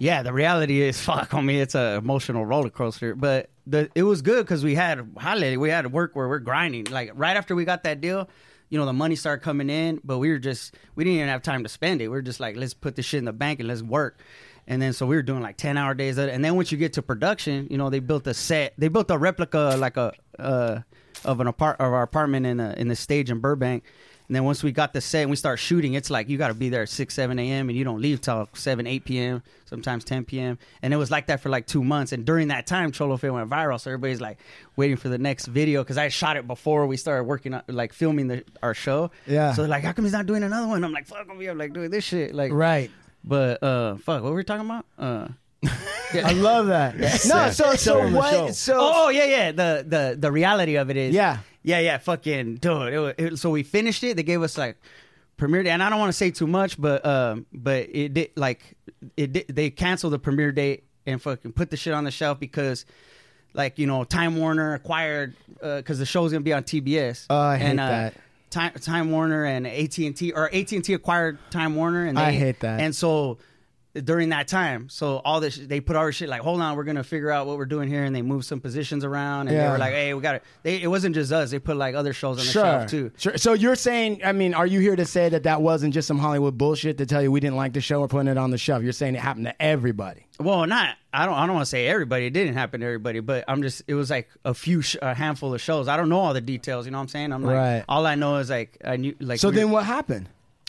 Yeah, the reality is, (laughs) fuck on me, it's an emotional roller coaster. But the it was good because we had holiday, we had work where we're grinding. Like right after we got that deal, you know, the money started coming in, but we were just we didn't even have time to spend it. We were just like, let's put this shit in the bank and let's work. And then so we were doing like ten hour days. And then once you get to production, you know, they built a set, they built a replica like a uh, of an apart of our apartment in a, in the stage in Burbank. And then once we got the set and we start shooting, it's like you got to be there at 6, 7 a.m. and you don't leave till 7, 8 p.m., sometimes 10 p.m. And it was like that for like two months. And during that time, Cholofit went viral. So everybody's like waiting for the next video because I shot it before we started working, on, like filming the, our show. Yeah. So they're like, how come he's not doing another one? I'm like, fuck me. I'm like doing this shit. Like, Right. But, uh, fuck, what were we talking about? Uh, (laughs) I love that. (laughs) no, so so what? So oh, yeah, yeah. The the the reality of it is, Yeah. Yeah, yeah. Fucking dude. It, wa- it, so we finished it. They gave us like premiere day, and I don't want to say too much, but um, but it did like it did, they canceled the premiere date and fucking put the shit on the shelf because. Like you know, Time Warner acquired because the show's gonna be on TBS. Oh, I hate and, uh, that. Time, Time Warner and AT and T or AT and T acquired Time Warner, and they, I hate that. And so during that time, so all this they put all this shit like, hold on, we're gonna figure out what we're doing here, and they moved some positions around, and they Yeah. were like, hey, we got it. It wasn't just us; they put like other shows on the Sure. shelf too. Sure. So you're saying, I mean, are you here to say that that wasn't just some Hollywood bullshit to tell you we didn't like the show or putting it on the shelf? You're saying it happened to everybody. Well, not I don't I don't want to say everybody. It didn't happen to everybody, but I'm just it was like a few sh- a handful of shows. I don't know all the details. You know what I'm saying? I'm like Right. all I know is like I knew like So we- then what happened?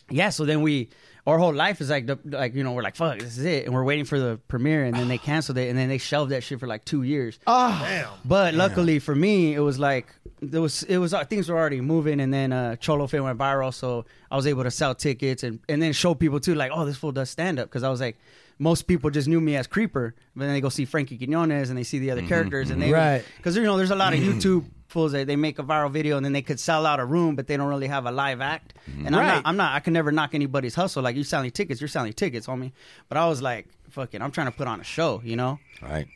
yeah. So then we our whole life is like the, like you know we're like fuck this is it, and we're waiting for the premiere, and then they canceled it, and then they shelved that shit for like two years. Damn. But luckily for me, it was like there was it was uh, things were already moving, and then uh, Cholofit went viral, so I was able to sell tickets and and then show people too, like oh this fool does stand up because I was like. Most people just knew me as Creeper, but then they go see Frankie Quinones and they see the other characters, and they Right. because you know there's a lot of (clears throat) YouTube fools that they make a viral video and then they could sell out a room, but they don't really have a live act. And I'm not, I'm not, I can never knock anybody's hustle. Like you're selling tickets, you're selling tickets, homie. But I was like, fucking, I'm trying to put on a show, you know. Right.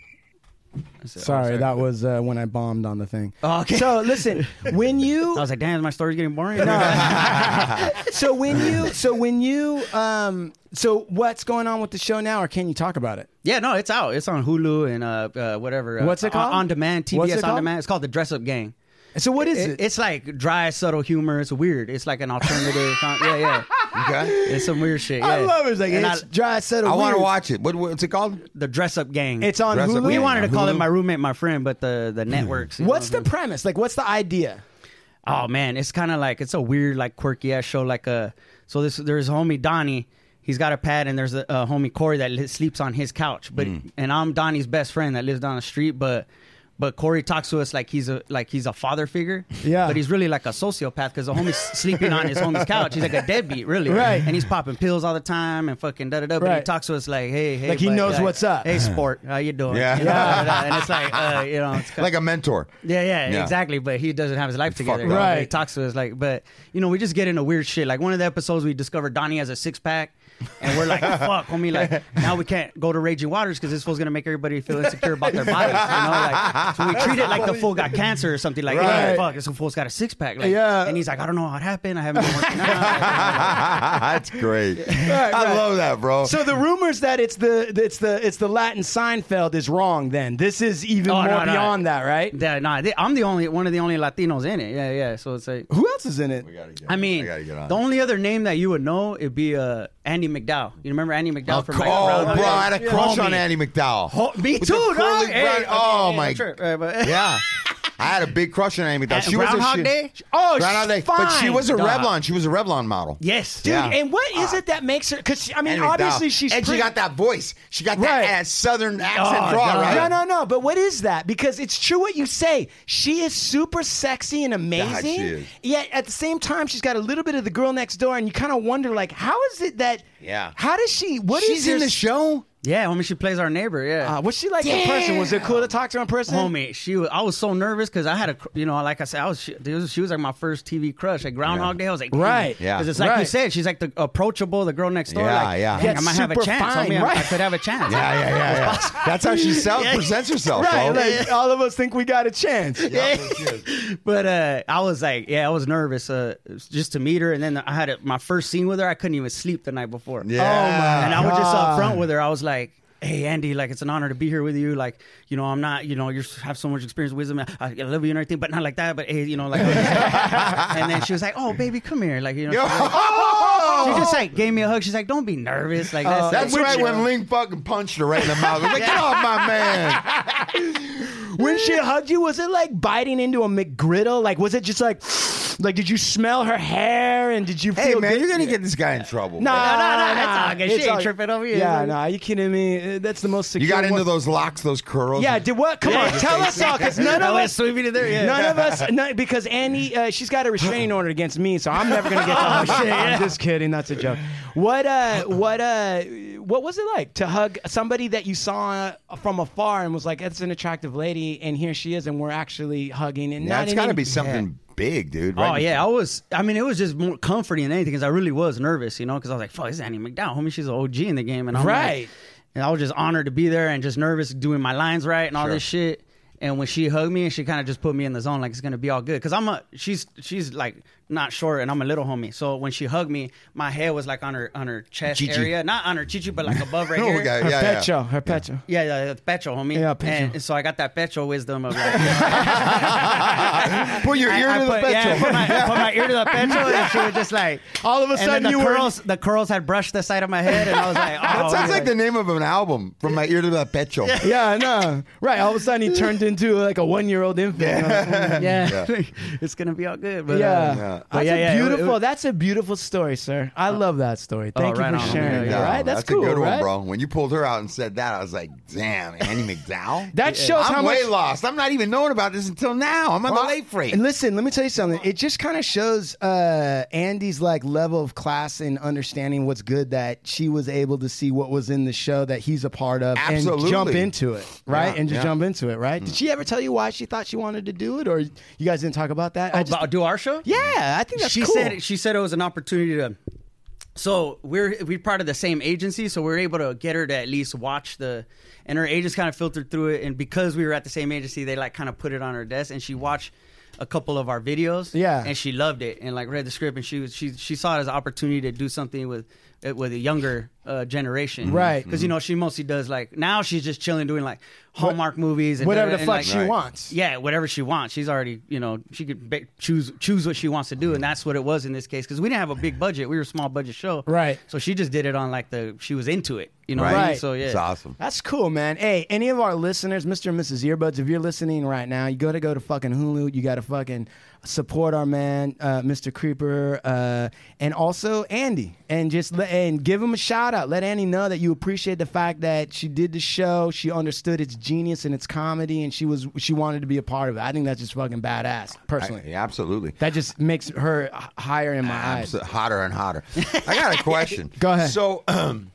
I said, oh, Sorry, that was uh, when I bombed on the thing. Oh, okay. So listen, (laughs) when you I was like, damn, my story's getting boring. (laughs) so when you so when you um so what's going on with the show now, or can you talk about it? yeah, no, it's out. It's on Hulu and uh, uh whatever. uh, What's it called? On, on demand, What's TBS on called? demand. It's called the Dress Up Gang. So what is It- it? It's like dry, subtle humor. It's weird. It's like an alternative. (laughs) con- yeah, yeah. Okay. It's some weird shit. Yeah. I love it. It's like And it's I- dry subtle. I want to weird. watch it. What, what's it called? the Dress Up Gang. It's on Dress Up Hulu. We Gang. wanted to call it Hulu? my roommate, my friend, but the the hmm. networks. you know What's what the premise? Like, what's the idea? Oh man, it's kind of like it's a weird, like quirky ass show. Like a so this there's homie Donnie. He's got a pad, and there's a, a homie Corey that li- sleeps on his couch. But hmm. and I'm Donnie's best friend that lives down the street. But but Corey talks to us like he's a like he's a father figure. Yeah. But he's really like a sociopath because the homie's (laughs) sleeping on his homie's couch. He's like a deadbeat, really. Right. And he's popping pills all the time and fucking da da da. But he talks to us like, hey, hey, Like he bud, knows what's up. Hey, sport, (laughs) how you doing? Yeah. You know, da, da, da. And it's like, uh, (laughs) you know, it's kinda- Like a mentor. yeah, yeah, Yeah. exactly. But he doesn't have his life together. fucked you know, up. but He talks to us like, but you know, we just get into weird shit. Like one of the episodes, we discovered Donnie has a six pack, and we're like, (laughs) fuck, homie. Like now we can't go to Raging Waters because this fool's gonna make everybody feel insecure about their bodies. You know, like so we treat it like the fool got cancer or something. Like, Right. hey, fuck, this fool's got a six pack. Like, Yeah. and he's like, I don't know how it happened. I haven't been working out. (laughs) That's great. (laughs) I right. love that, bro. So the rumors that it's the it's the it's the Latin Seinfeld is wrong. Then this is even Oh, more no, no. beyond that, right? Yeah, nah, they- I'm the only one of the only Latinos in it. Yeah, yeah. So it's like. Who else is in it? I mean, gotta get on the it. only other name that you would know it'd be uh, Andie MacDowell. You remember Andie MacDowell Oh, from like, oh, Groundhog bro, I had a crush on Andie MacDowell. Ho- me With too, the dog. Hey, brown- okay, oh my, sure, right, but- yeah. (laughs) I had a big crush on Amy. At She was a she- Day? Oh, Groundhog Day, she's but she was a dog. Revlon. She was a Revlon model. Yes, Dude, Yeah. and what is uh, it that makes her? Because I mean, obviously she's and she got that voice. She got that, Right. that southern accent Oh, draw, God. right? No, no, no. But what is that? Because it's true what you say. She is super sexy and amazing. is. Yet at the same time, she's got a little bit of the girl next door, and you kind of wonder, like, how is it that? Yeah. How does she? What is She's in her- the show. Yeah, homie, she plays our neighbor. Yeah. Uh, what's she like in person? Was it cool to talk to her in person? Homie, she was, I was so nervous because I had a, you know, like I said, I was, she, was, she was like my first TV crush Like Groundhog Day. I was like, Right. Yeah. Because it's like you said, she's like the approachable, the girl next door. Yeah, like, yeah. dang, Yeah, I might have a chance. fine, homie, I- right. I could have a chance. Yeah, yeah, yeah, yeah. (laughs) That's how she self presents herself, Right, bro. like all of us think we got a chance. Yeah. (laughs) But uh, I was like, yeah, I was nervous uh, just to meet her, and then I had a, my first scene with her. I couldn't even sleep the night before. Yeah. Oh, my and I was just up front with her. I was like, "Hey, Andie, like it's an honor to be here with you. Like, you know, I'm not, you know, you have so much experience, wisdom. I, I love you and everything, but not like that. But hey, you know, like." (laughs) and then she was like, "Oh, baby, come here." Like, you know, she, was- (laughs) she just like gave me a hug. She's like, "Don't be nervous." Like that's, uh, That's like, right when know. Link fucking punched her right in the mouth. I was like, get off my man. (laughs) When she hugged you, was it like biting into a McGriddle? Like, was it just like, (sniffs) like, did you smell her hair and did you feel Hey, man, good? you're going to get this guy in trouble. Nah, No, no, no, nah, it's all good. She it's ain't tripping over you. Yeah, It's no, all are you kidding me? Uh, That's the most secure You got into one. those locks, those curls. Yeah, did what? Come on, tell us all, because (laughs) none of us, sweeping it there. Yeah. none of us, no, because Annie, uh, she's got a restraining order against me, so I'm never gonna get to (laughs) hug. shit, I'm just kidding. That's a joke. What, uh, what, uh, what was it like to hug somebody that you saw from afar and was like, "It's an attractive lady," and here she is, and we're actually hugging, and Yeah, not it's in got to any- be something big, dude. Oh yeah, I was. I mean, it was just more comforting than anything because I really was nervous, you know, because I was like, "Fuck, this is Annie MacDowell, homie. She's an OG in the game," and I'm Right. Like, and I was just honored to be there and just nervous doing my lines right and all this shit. And when she hugged me, and she kind of just put me in the zone, like it's gonna be all good. Cause I'm a, she's she's like not short, and I'm a little homie. So when she hugged me, my head was like on her on her chest Chichi. area, not on her chichi, but like above right (laughs) Oh, here. okay, her yeah, yeah. pecho, her pecho. Yeah, yeah, the pecho, homie. Yeah, pecho. And, and so I got that pecho wisdom of like, (laughs) (laughs) Put your ear I, to I the put, petrol. yeah, put my, put my ear to the petrol, and she was just like, All of a sudden, the you were curls, the curls had brushed the side of my head, and I was like, oh, that sounds okay. like the name of an album. From my ear to the petrol. Yeah, no. Right. All of a sudden, he turned into like a one year old infant. yeah, it's gonna be all good. But Yeah. uh, Yeah. But That's yeah, a yeah, it- it beautiful. that's a beautiful story, sir. I love that story. Thank Oh, right you for on, sharing. homie. Yeah, right? That's, that's cool, a good right? one, bro. When you pulled her out and said that, I was like, damn, Annie MacDowell? (laughs) That shows I'm how way much. lost. I'm not even knowing about this until now. I'm on the late freight. And listen, let me tell you something. It just kind of shows uh, Andie's like level of class and understanding what's good that she was able to see what was in the show that he's a part of and jump into it, right? Yeah, and just yeah. jump into it, right? Did she ever tell you why she thought she wanted to do it, or you guys didn't talk about that? I just- about do our show? yeah, I think that's she cool. said she said it was an opportunity to. So we're we're part of the same agency, so we're able to get her to at least watch the, and her agents kind of filtered through it, and because we were at the same agency, they like kind of put it on her desk, and she watched a couple of our videos, Yeah. and she loved it, and like read the script, and she was she she saw it as an opportunity to do something with with a younger uh, generation, Right. Because you know she mostly does like now she's just chilling doing like Hallmark movies and Whatever the and, fuck like, she Right. wants. yeah, whatever she wants. She's already, you know, she could ba- choose choose what she wants to do, and that's what it was in this case because we didn't have a big budget. We were a small budget show, Right. So she just did it on like the she was into it, you know. what I Right. mean? So yeah, It's awesome. That's cool, man. Hey, any of our listeners, Mr. and Mrs. Earbuds, if you're listening right now, you got to go to fucking Hulu. You got to fucking support our man, uh, Mr. Creeper, uh, and also Andie, and just let, and give him a shout out. Let Annie know that you appreciate the fact that she did the show. She understood its genius and its comedy, and she was she wanted to be a part of it. I think that's just fucking badass, personally. Yeah, absolutely. that just makes her higher in my eyes. Abso- hotter and hotter. I got a question. (laughs) Go ahead. So, um,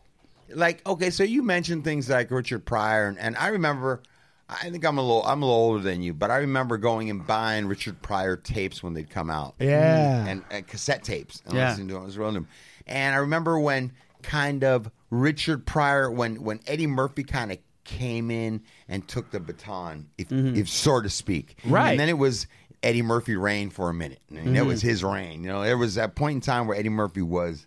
(clears throat) like, okay, so you mentioned things like Richard Pryor, and, and I remember. I think I'm a little I'm a little older than you, but I remember going and buying Richard Pryor tapes when they'd come out. Yeah. and, and cassette tapes. And Yeah. listening to them. I was rolling them. And I remember when kind of Richard Pryor, when when Eddie Murphy kind of came in and took the baton, if, mm-hmm. if so to speak. Right. And then it was Eddie Murphy reign for a minute. And that mm-hmm. was his reign. You know, there was that point in time where Eddie Murphy was.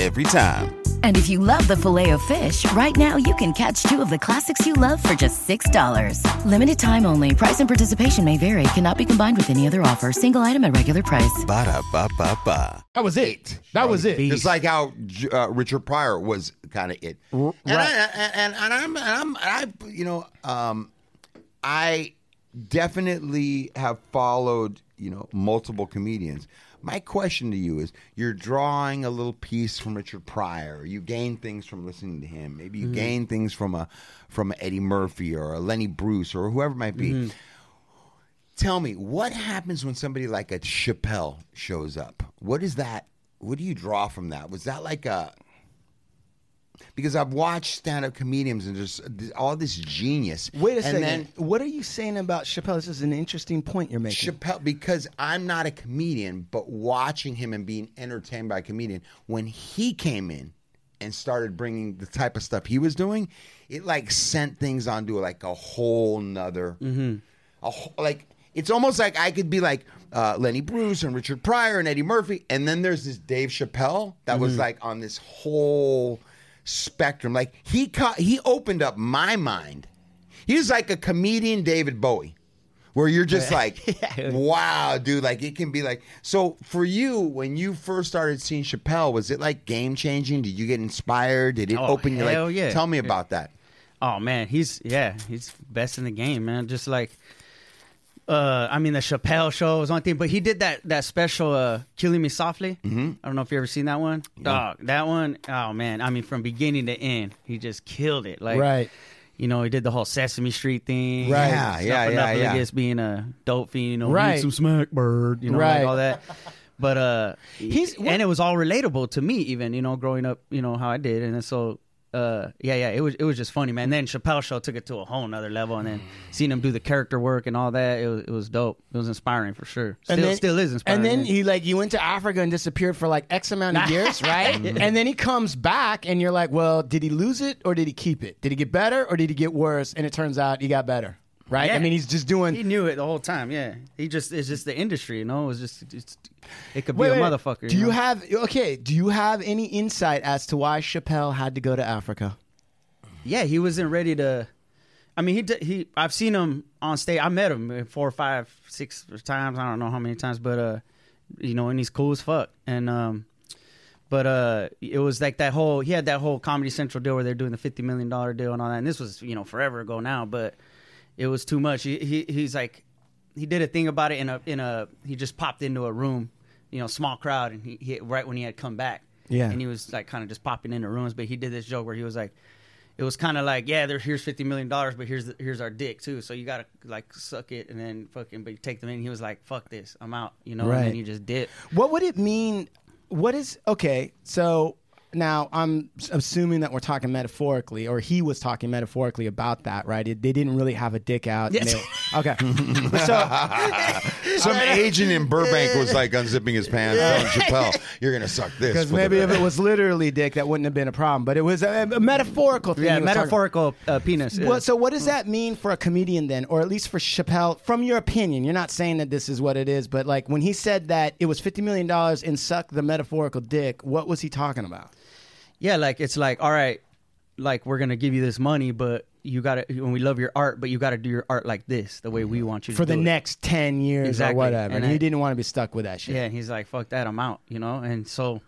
Every time. And if you love the filet of fish, right now you can catch two of the classics you love for just $6. Limited time only. Price and participation may vary. Cannot be combined with any other offer. Single item at regular price. Ba-da-ba-ba-ba. That was it. That was it. Just like how uh, Richard Pryor was kind of it. And, I, and, and, and I'm, and I'm, I, you know, um, I definitely have followed, you know, multiple comedians. My question to you is: You're drawing a little piece from Richard Pryor. You gain things from listening to him. Maybe you mm-hmm. gain things from a from Eddie Murphy or a Lenny Bruce or whoever it might be. Mm-hmm. Tell me, what happens when somebody like a Chappelle shows up? What is that? What do you draw from that? Was that like a because I've watched stand-up comedians and just all this genius. Wait a and second. Then what are you saying about Chappelle? This is an interesting point you're making. Chappelle, because I'm not a comedian, but watching him and being entertained by a comedian, when he came in and started bringing the type of stuff he was doing, it like sent things onto like a whole nother, a whole, like it's almost like I could be like uh, Lenny Bruce and Richard Pryor and Eddie Murphy, and then there's this Dave Chappelle that was like on this whole spectrum. Like he ca- he opened up my mind. He was like a comedian David Bowie where you're just like, (laughs) wow, dude, like it can be like. So for you, when you first started seeing Chappelle, was it like game changing? Did you get inspired? Did it Oh, open you? Like, yeah. tell me about that. Oh man, he's yeah, he's best in the game, man. Just like, uh, I mean, the Chappelle show was one thing, but he did that that special, uh, "Killing Me Softly." Mm-hmm. I don't know if you ever seen that one. Dog, that one. Oh man, I mean, from beginning to end, he just killed it. Like, Right. You know, he did the whole Sesame Street thing. Right. Yeah, yeah, yeah, yeah. Against being a dope fiend, you know, Right. some smack bird, you know, Right. like all that. But uh, He's- and it was all relatable to me, even you know, growing up, you know how I did, and so uh, yeah, yeah, it was it was just funny, man. And then Chappelle show took it to a whole nother level, and then seeing him do the character work and all that, it was it was dope. It was inspiring for sure. Still, and then, still is inspiring. And then yeah. he like you went to Africa and disappeared for like X amount of years, (laughs) right? and then he comes back and you're like, well, did he lose it or did he keep it? Did he get better or did he get worse? And it turns out he got better, right? I mean, he's just doing. he knew it the whole time. Yeah, he just it's just the industry, you know. It was just it's, it could be Wait, a wait, motherfucker. Do you know? have okay? Do you have any insight as to why Chappelle had to go to Africa? Yeah, he wasn't ready to. I mean, he he. I've seen him on stage. I met him four, five, six times. I don't know how many times, but uh, you know, and he's cool as fuck. And um, but uh, it was like that whole. He had that whole Comedy Central deal where they're doing the fifty million dollar deal and all that. And this was you know forever ago now, but it was too much. He, he he's like, he did a thing about it in a in a. He just popped into a room, you know, small crowd, and he, he right when he had come back. Yeah. and he was like kind of just popping into rooms, but he did this joke where he was like it was kind of like, yeah, there, here's fifty million dollars, but here's the, here's our dick too. So you gotta like suck it and then fucking, but you take them in. He was like, fuck this, I'm out, you know. Right. And then you just did. What would it mean? What is okay? So now I'm assuming that we're talking metaphorically, or he was talking metaphorically about that, right? It, they didn't really have a dick out. Yes. they- okay. (laughs) so (laughs) Some (laughs) agent in Burbank was like unzipping his pants, telling Chappelle, "You're gonna suck this." because maybe if it was literally dick, that wouldn't have been a problem. But it was a, a metaphorical thing. Yeah, he was talking- metaphorical uh, penis. yeah. Well, so what does that mean for a comedian then, or at least for Chappelle? From your opinion, you're not saying that this is what it is, but like when he said that it was fifty million dollars and suck the metaphorical dick, what was he talking about? Yeah, like it's like, all right, like we're gonna give you this money, but you gotta when we love your art, but you gotta do your art like this, the way we want you to for the do it. next 10 years Exactly. or whatever. And, And he I- didn't want to be stuck with that shit. Yeah, and he's like, fuck that, I'm out, you know. And so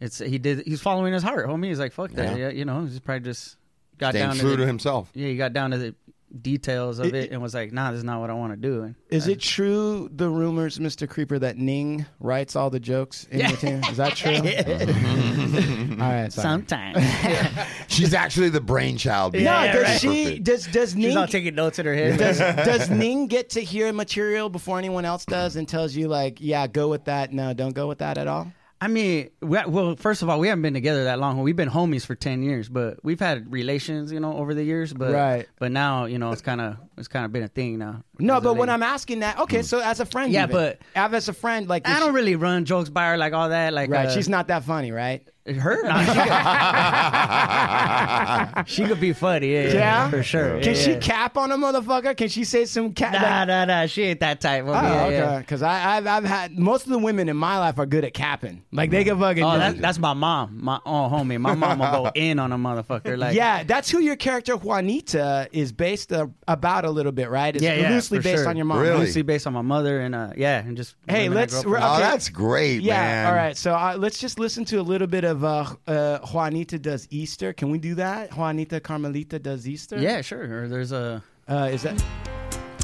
it's he did. He's following his heart, homie. He's like, fuck that, Yeah. yeah, you know. He's probably just got Staying down true to, to himself. Yeah, he got down to the details of It- it, and was like, nah, this is not what I want to do. And Is it true, the rumors, Mr. Creeper, that Ning writes all the jokes in your team? Is that true? (laughs) Mm-hmm. all right, sorry. sometimes (laughs) She's actually the brainchild. No, behind does it. she? Does does she's all Ning taking notes in her head. does (laughs) does Ning get to hear material before anyone else does and tells you like, yeah, go with that. No, don't go with that at all. I mean, we, well, first of all, we haven't been together that long. We've been homies for ten years, but we've had relations, you know, over the years. But Right. But now, you know, it's kind of it's kind of been a thing now. No, but when. I'm asking that, okay, so as a friend, Yeah, even, but- Av- as a friend, like I don't really run jokes by her like all that. Like, right? uh, she's not that funny, right? her. Nah, she, could, she could be funny. Yeah, yeah, Yeah? for sure. Can yeah, she yeah. cap on a motherfucker? Can she say some cat? Nah, nah, nah. She ain't that type. Oh, yeah, okay. Because I I've, I've had most of the women in my life are good at capping. Like they can fucking. Oh, that, that's my mom. My oh, homie. My mom will go (laughs) in on a motherfucker. Like, yeah, that's who your character Juanita is based uh, about a little bit, right? It's yeah, yeah. loosely for based sure. on your mom. Really? Loosely based on my mother and uh, yeah, and just. Hey, let's- grew up Oh, that's great, Yeah. man. All right. So uh, let's just listen to a little bit of uh, uh, Juanita does Easter. Can we do that? Juanita Carmelita does Easter. Yeah, sure. Or there's a. Uh, is that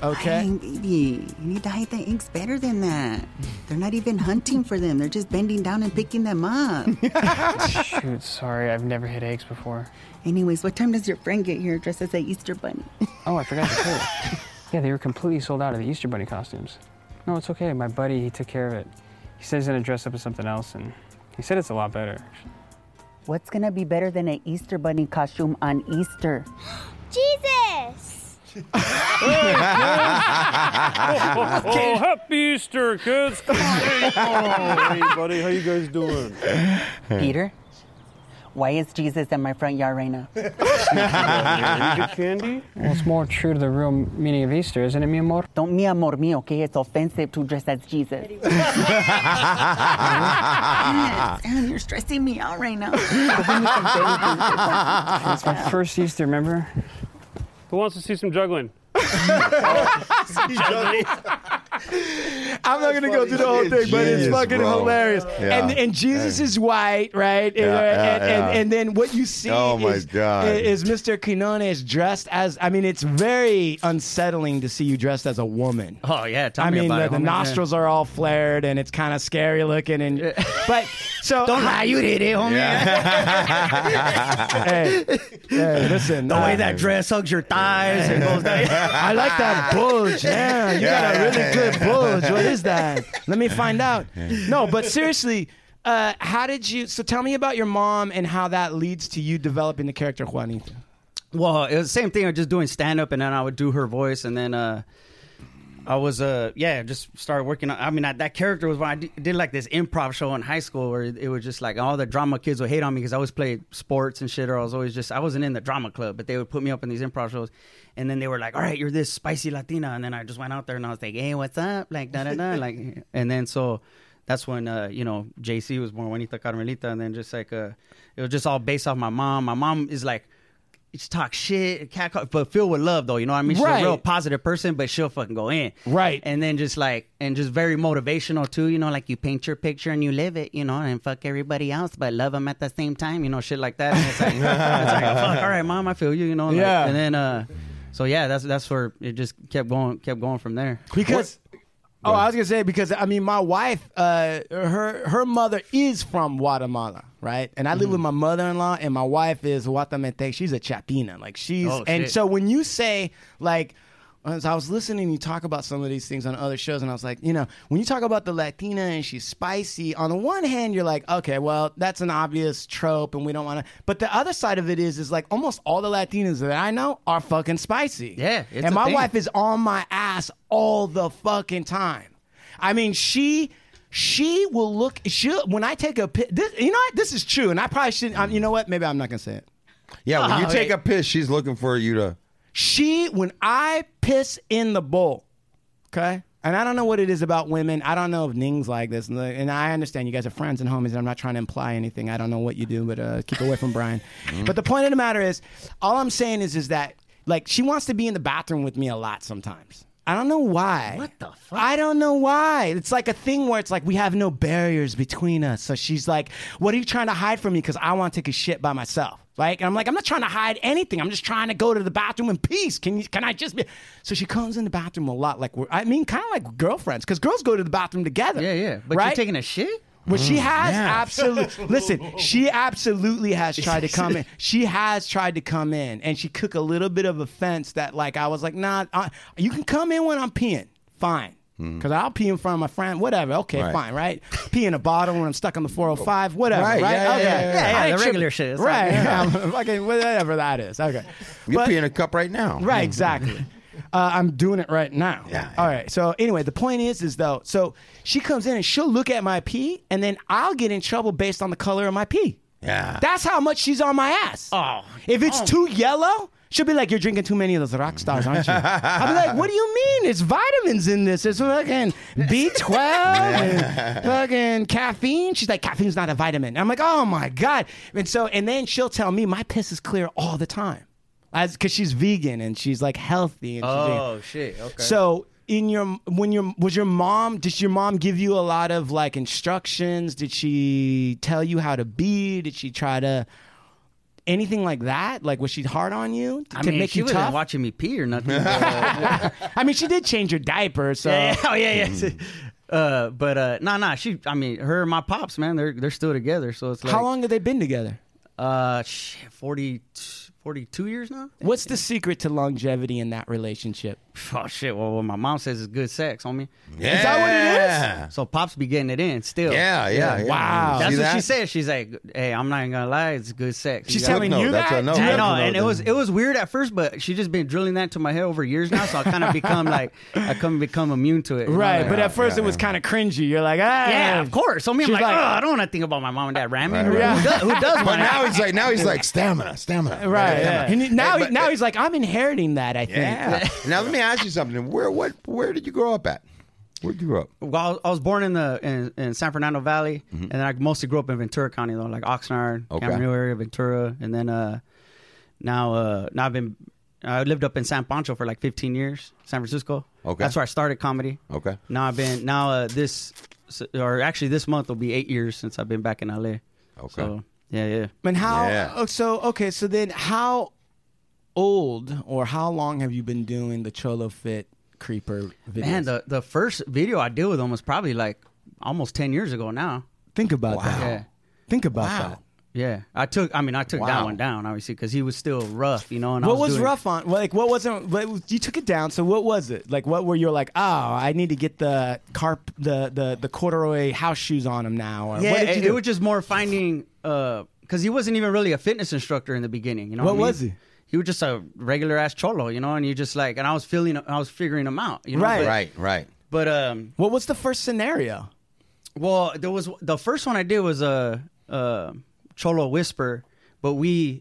okay? Dang, baby, you need to hide the eggs better than that. They're not even hunting for them. They're just bending down and picking them up. (laughs) Shoot, sorry, I've never hit eggs before. Anyways, what time does your friend get here dressed as a Easter bunny? Oh, I forgot to (laughs) say. Yeah, they were completely sold out of the Easter Bunny costumes. No, it's okay. My buddy, he took care of it. He said he's gonna dress up as something else, and he said it's a lot better. What's gonna be better than an Easter bunny costume on Easter? (gasps) Jesus! (laughs) Oh, happy Easter, kids! Come on. oh, hey, buddy, how you guys doing? Peter, why is Jesus in my front yard right now? (laughs) Candy? Well, it's more true to the real meaning of Easter, isn't it, mi amor? Don't mi amor me, okay? It's offensive to dress as Jesus. (laughs) Damn, you're stressing me out right now. (laughs) It's my first Easter, remember? Who wants to see some juggling? I'm not gonna go through the whole thing, but it's fucking bro. hilarious. Yeah. And and Jesus is white, right? Yeah, and, yeah, and, and, yeah. and then what you see Oh, my is, God. is Mr. Quinones dressed as. I mean, it's very unsettling to see you dressed as a woman. Oh yeah, tell I me mean, about the, it, the nostrils are all flared, and it's kind of scary looking. And but so (laughs) Don't lie, you did it, homie. hey, hey, listen, The uh, way that dress hugs your thighs and goes down. I like that bulge. (laughs) Yeah, you got a really good bulge. What is that? (laughs) Let me find out. No, but seriously, uh, how did you? So tell me about your mom and how that leads to you developing the character Juanita. Well, it was the same thing. I was just doing stand up, and then I would do her voice, and then uh, I was uh, yeah, just started working on. I mean, I, that character was when I did, did like this improv show in high school where it was just like all the drama kids would hate on me because I always played sports and shit, or I was always just I wasn't in the drama club, but they would put me up in these improv shows, and then they were like, "All right, you're this spicy Latina," and then I just went out there and I was like, "Hey, what's up?" Like da da da, (laughs) like, and then so. That's when uh, you know JC was born, Juanita Carmelita, and then just like uh, it was just all based off my mom. My mom is like just talk shit, cat, call- but filled with love though. You know what I mean? She's Right. a real positive person, but she'll fucking go in. Right. And then just like, and just very motivational too. You know, like you paint your picture and you live it. You know, and fuck everybody else, but love them at the same time. You know, shit like that. And it's like, it's like (laughs) fuck. All right, mom, I feel you. You know. like- Yeah. And then, uh, so yeah, that's that's where it just kept going, kept going from there. Because oh, I was gonna say because I mean my wife, uh, her her mother is from Guatemala, right? And I live Mm-hmm. with my mother-in-law, and my wife is Guatemalteca. She's a Chapina, like she's. Oh, and so when you say like. As I was listening, you talk about some of these things on other shows, and I was like, you know, when you talk about the Latina and she's spicy, on the one hand, you're like, okay, well, that's an obvious trope, and we don't want to. But the other side of it is, is like almost all the Latinas that I know are fucking spicy. Yeah, it's and a my thing. wife is on my ass all the fucking time. I mean, she she will look. She when I take a pic. This, you know what? This is true, and I probably shouldn't. Um, you know what? Maybe I'm not gonna say it. Yeah, when you Oh, take wait. a piss, she's looking for you to. She when I piss in the bowl, okay. And I don't know what it is about women. I don't know if Ning's like this, and, and I understand you guys are friends and homies. And I'm not trying to imply anything. I don't know what you do, but uh, keep away from Brian. But the point of the matter is, all I'm saying is, is that like she wants to be in the bathroom with me a lot sometimes. I don't know why. What the fuck? I don't know why. It's like a thing where it's like we have no barriers between us. So she's like, "What are you trying to hide from me? Because I want to take a shit by myself." Like, and I'm like, I'm not trying to hide anything. I'm just trying to go to the bathroom in peace. Can you? Can I just be? So she comes in the bathroom a lot. Like we're, I mean, kind of like girlfriends, because girls go to the bathroom together. Yeah, yeah. But right? you're taking a shit. Well, she Mm. has Yeah. absolutely. (laughs) Listen, she absolutely has tried to come in. (laughs) She has tried to come in, and she took a little bit of offense that, like, I was like, "Nah, I, you can come in when I'm peeing, fine." Because I'll pee in front of my friend, whatever. Okay, Right. fine, right? Pee in a bottle when I'm stuck on the 405, whatever, Right, right? yeah, yeah, okay. yeah, yeah. Yeah, I yeah, the regular shit. Right? like- Yeah, (laughs) fucking whatever that is. Okay, You're But- peeing a cup right now. Right, exactly. Uh, I'm doing it right now. Yeah, All right. So anyway, the point is, is though, so she comes in and she'll look at my pee, and then I'll get in trouble based on the color of my pee. Yeah. That's how much she's on my ass. Oh, If it's oh. too yellow, she'll be like, "You're drinking too many of those rock stars, aren't you?" I'll be like, "What do you mean? It's vitamins in this. It's fucking B12 (laughs) and fucking caffeine." She's like, "Caffeine's not a vitamin." I'm like, "Oh my god!" And so, and then she'll tell me my piss is clear all the time, as because she's vegan and she's like healthy. And she's. Oh shit. Okay. So in your when your was your mom did your mom give you a lot of like instructions? Did she tell you how to be? Did she try to anything like that? Like was she hard on you to I mean, make she you wasn't tough? watching me pee or nothing. (laughs) but- I mean, she did change your diaper, so yeah, yeah, oh, yeah, yeah. (laughs) Uh, but uh, nah, nah. She, I mean, her and my pops, man, they're they're still together. So it's like how long have they been together? Uh, shit, 40, 42 years now. What's the secret to longevity in that relationship? (laughs) Oh shit! Well, what my mom says is good sex, homie. Yeah. Is that what it is? So pops be getting it in still. Yeah, yeah, yeah. Wow. That's See what that? she said. She's like, "Hey, I'm not even gonna lie, it's good sex." She's gotta- telling you that? a no. Do you I know, no and it was it was weird at first, but she just been drilling that to my head over years now, so I kind of become (laughs) like I come become immune to it. you know, Right, like- but at first yeah, it was yeah. kind of cringy. You're like, ah, yeah, of course. So me, I'm like, like- oh, I don't want to think about my mom and dad ramming. Right, right. Who does, who does (laughs) But now he's like, now he's like stamina, stamina. Right. Stamina. And now, now he's like, I'm inheriting that. I think. Yeah. now let me ask you something. Where what where did you grow up at? Where did you grow up? Well, I was- born in the in, in San Fernando Valley, Mm-hmm. and then I mostly grew up in Ventura County though, like Oxnard, Okay. Camarillo area, Ventura, and then uh, now uh, now I've been I lived up in San Pancho for like 15 years, San Francisco. Okay. that's where I started comedy. Okay. Now I've been now uh, this or actually this month will be eight years since I've been back in LA. Okay. So yeah, yeah. And how? Yeah. oh, So okay, so then how old or how long have you been doing the Cholofit Creeper videos? Man, the the first video I did with him was probably like almost 10 years ago now. think about that. Yeah. Think about Wow. that. Yeah, I took. I mean, I took that one down obviously because he was still rough, you know. And I What was doing- rough on? Like, what wasn't? What, you took it down. So, what was it? Like, what were you like? Oh, I need to get the carp, the the the corduroy house shoes on him now. Or Yeah, what did you it, it was just more finding uh, because he wasn't even really a fitness instructor in the beginning. You know, What I mean? was he? He was just a regular ass cholo, you know, and you just like, and I was feeling, I was figuring him out, you know. Right. But, Right, right. But um, what was the first scenario? well, there was the first one I did was a uh, uh, cholo whisper, but we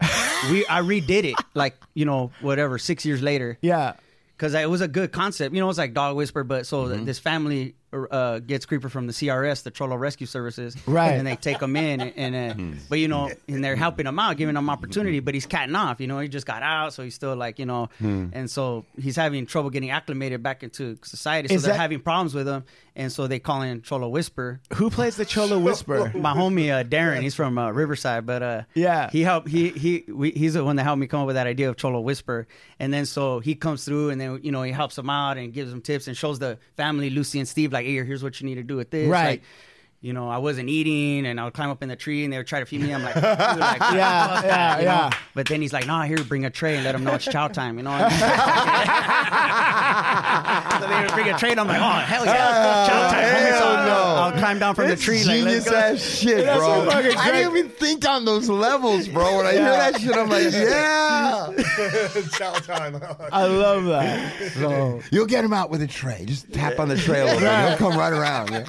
we I redid it (laughs) like you know whatever six years later. Yeah. because it was a good concept. You know, it's like dog whisper, but so Mm-hmm. this family uh, gets creeper from the CRS, the Cholo Rescue Services, Right. And they take him in, and uh, (laughs) but you know, and they're helping him out, giving him opportunity, but he's catting off. You know, he just got out, so he's still like you know, and so he's having trouble getting acclimated back into society. So Is they're that- having problems with him, and so they call in Cholo Whisper. Who plays the Cholo (laughs) Whisper? My homie uh, Darren, he's from uh, Riverside, but uh, Yeah. he helped. He he we, he's the one that helped me come up with that idea of Cholo Whisper, and then so he comes through, and then you know he helps them out and gives them tips and shows the family Lucy and Steve like, hey, here's what you need to do with this, Right. Like, you know, I wasn't eating, and I would climb up in the tree, and they would try to feed me. I'm like, like (laughs) Yeah, fuck yeah, that, you know? But then he's like, nah, here, bring a tray and let them know it's chow time. You know. (laughs) (laughs) so they would bring a tray, and I'm like, oh hell yeah, oh, chow time. homie. So hell I'll- no. I'll climb down from the tree. Genius go. ass shit, bro. so I didn't even think on those levels, bro. When I hear that shit, I'm like, yeah. Chow time. I love that. So, You'll get him out with a tray. Just tap on the tray a little bit. He'll come right around. Yeah.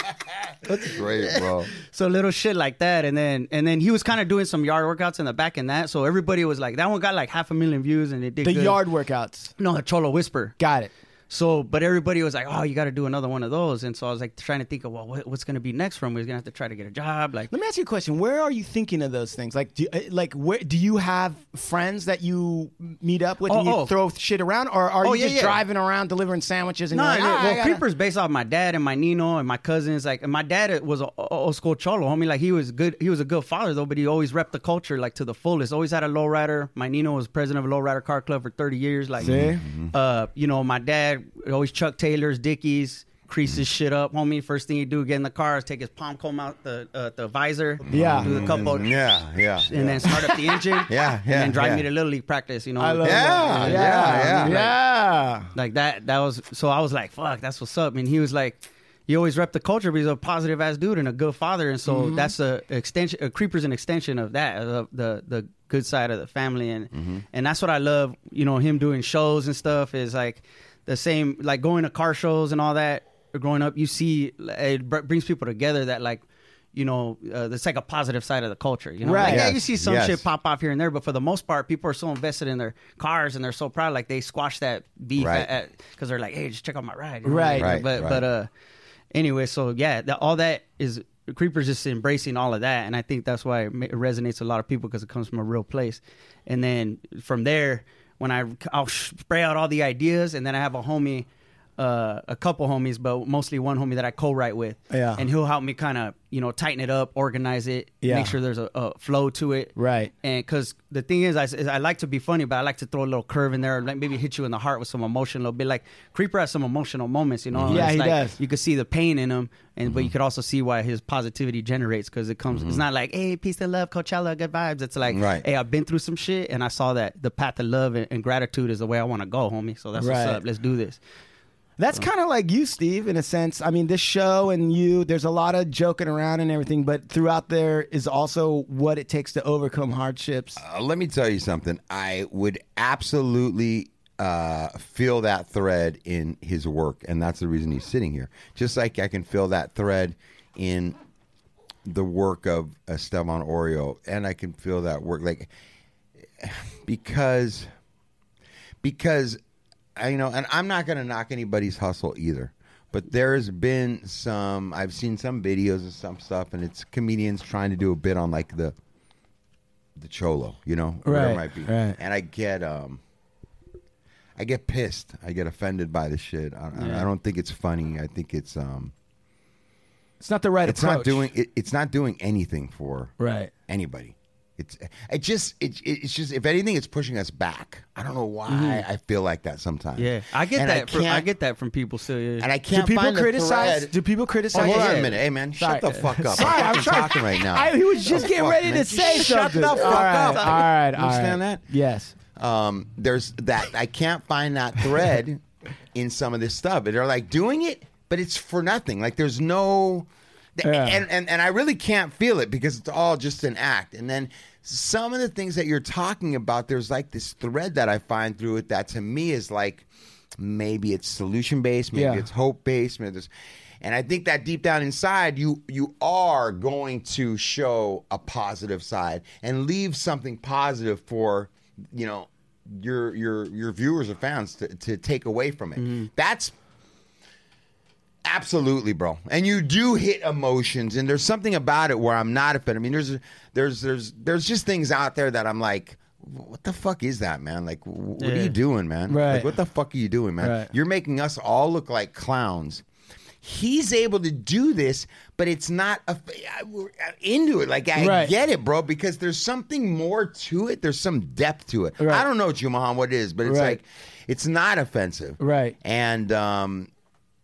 That's great, bro. (laughs) So little shit like that, and then and then he was kind of doing some yard workouts in the back and that. So everybody was like, that one got like half a million views, and it did the good. yard workouts. No, the Cholo Whisper. Got it. So, but everybody was like, "Oh, you got to do another one of those." And so I was like trying to think of well, what, what's going to be next for him. We're going to have to try to get a job. Like, Let me ask you a question. Where are you thinking of those things? Like, do, uh, like where do you have friends that you meet up with and Oh, you oh. throw shit around, or are Oh, you yeah, just yeah. driving around delivering sandwiches? And no, you're like, no, "Ah, well, gotta-" Creeper's based off my dad and my Nino and my cousins. Like, and my dad was a old school cholo, homie. Like, he was good. He was a good father though, but he always repped the culture like to the fullest. Always had a lowrider. My Nino was president of a lowrider car club for thirty years. Like, See? uh, you know, my dad always Chuck Taylors, Dickies. Crease his shit up, homie. First thing he do, get in the car, is take his palm comb out the uh, the visor, Yeah. do the couple, Yeah, yeah. and then start up the engine, (laughs) Yeah, and yeah, then drive yeah. me to little league practice. You know, I love Yeah, that. yeah, yeah. yeah. like that that was so i was like fuck that's what's up and he was like he always rep the culture but he's a positive ass dude and a good father and so Mm-hmm. that's a extension a creeper's an extension of that of the the good side of the family and Mm-hmm. and that's what i love you know him doing shows and stuff is like the same like going to car shows and all that. Growing up, you see it br- brings people together that like. You know, uh, that's like a positive side of the culture. You know, Right. like, yeah, you see some Yes. shit pop off here and there, but for the most part, people are so invested in their cars and they're so proud. Like they squash that beef Right. because they're like, "Hey, just check out my ride." you know? Right. Right, But right. but uh, anyway, so yeah, that, all that is Creeper's just embracing all of that, and I think that's why it it resonates with a lot of people because it comes from a real place. And then from there, when I I'll spray out all the ideas, and then I have a homie. Uh, a couple homies, but mostly one homie that I co-write with, Yeah. and he'll help me kind of you know tighten it up, organize it, Yeah. make sure there's a, a flow to it, Right. and because the thing is I, is I like to be funny, but I like to throw a little curve in there, like maybe hit you in the heart with some emotion a little bit. Like Creeper has some emotional moments, you know. Yeah, It's he like, does. You could see the pain in him, and but you could also see why his positivity generates because it comes. It's not like hey, peace and love, Coachella, good vibes. It's like Right. hey, I've been through some shit, and I saw that the path of love and, and gratitude is the way I want to go, homie. So that's Right. what's up. Let's do this. That's kind of like you, Steve, in a sense. I mean, this show and you, there's a lot of joking around and everything, but throughout there is also what it takes to overcome hardships. Uh, let me tell you something. I would absolutely uh, feel that thread in his work, and that's the reason he's sitting here. Just like I can feel that thread in the work of Esteban Oreo, and I can feel that work like (sighs) because because I you know, and I'm not going to knock anybody's hustle either. But there's been some I've seen some videos and some stuff, and it's comedians trying to do a bit on like the the cholo, you know, or whatever it Right, might be. right. And I get um I get pissed. I get offended by the shit. I, I- Yeah. I don't think it's funny. I think it's um It's not the right it's approach. not doing it, it's not doing anything for Right. anybody. It's it just it, it's just if anything it's pushing us back. I don't know why Mhm. I feel like that sometimes. Yeah, I get And that. from, I get that from people. So yeah. and I can't do people criticize? thread. Do people Oh, criticize? hold on a minute, hey man, Sorry. shut the fuck up. Sorry, I'm I'm talking right now. (laughs) I, he was just getting fuck, ready man? to say Shut something. the fuck all right, up. All right, You all understand right. that? Yes. um, there's that I can't find that thread (laughs) in some of this stuff. They're like doing it, but it's for nothing. Like there's no, Yeah. and, and and I really can't feel it because it's all just an act. And then some of the things that you're talking about, there's like this thread that I find through it that to me is like maybe it's solution based, maybe Yeah. it's hope based, maybe there's. And I think that deep down inside, you you are going to show a positive side and leave something positive for you know your your your viewers or fans to, to take away from it. Mm-hmm. That's absolutely, bro. And you do hit emotions, and there's something about it where I'm not offended. I mean, there's there's there's there's just things out there that I'm like. What the fuck is that, man? Like, wh- what are you doing, man? Right. Like, what the fuck are you doing, man? Right. You're making us all look like clowns. He's able to do this, but it's not a, we're into it. Like I Right. get it, bro, because there's something more to it. There's some depth to it. Right. I don't know, Chumahan, what it is, but it's like it's not offensive, Right. And um,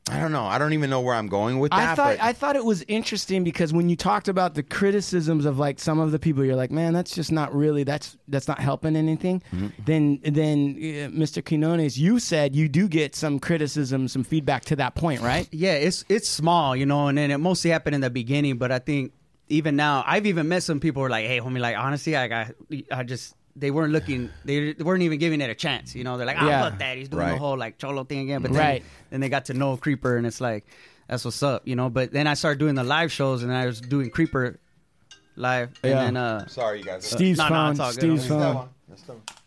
I don't know. I don't even know where I'm going with that. I thought but I thought it was interesting because when you talked about the criticisms of like some of the people, you're like, man, that's just not really that's that's not helping anything. Mm-hmm. Then then uh, Mr. Quinones, you said you do get some criticism, some feedback to that point, right? Yeah, it's it's small, you know, and then it mostly happened in the beginning. But I think even now, I've even met some people who are like, "Hey, homie, like honestly, like I, I just they weren't looking, they, they weren't even giving it a chance." You know, they're like, "Ah, Yeah. fuck that, he's doing the whole like cholo thing again." But then, Right. then they got to know Creeper, and it's like, that's what's up, you know. But then I started doing the live shows, and I was doing Creeper live, and Yeah. then uh, sorry, you guys. Steve's no, no, phone. it's all good. Steve's It's phone.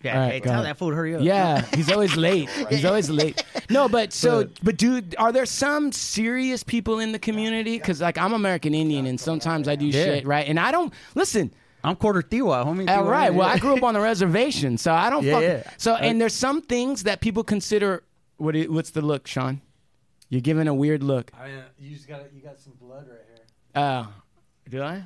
yeah, All right, hey, tell ahead. that fool hurry up. Yeah, (laughs) he's always late. He's (laughs) always late. No, but so, but dude, are there some serious people in the community? Because like I'm American Indian, and sometimes I do Yeah. shit right, and I don't listen. I'm quarter Tiwa, homie. All Tiwa, right. Well. I grew up on the reservation, so I don't. (laughs) Yeah, fuck, yeah. So, and uh, there's some things that people consider. What? i- What's the look, Sean? You're giving a weird look. I mean, you just got you got some blood right here. Oh, do I?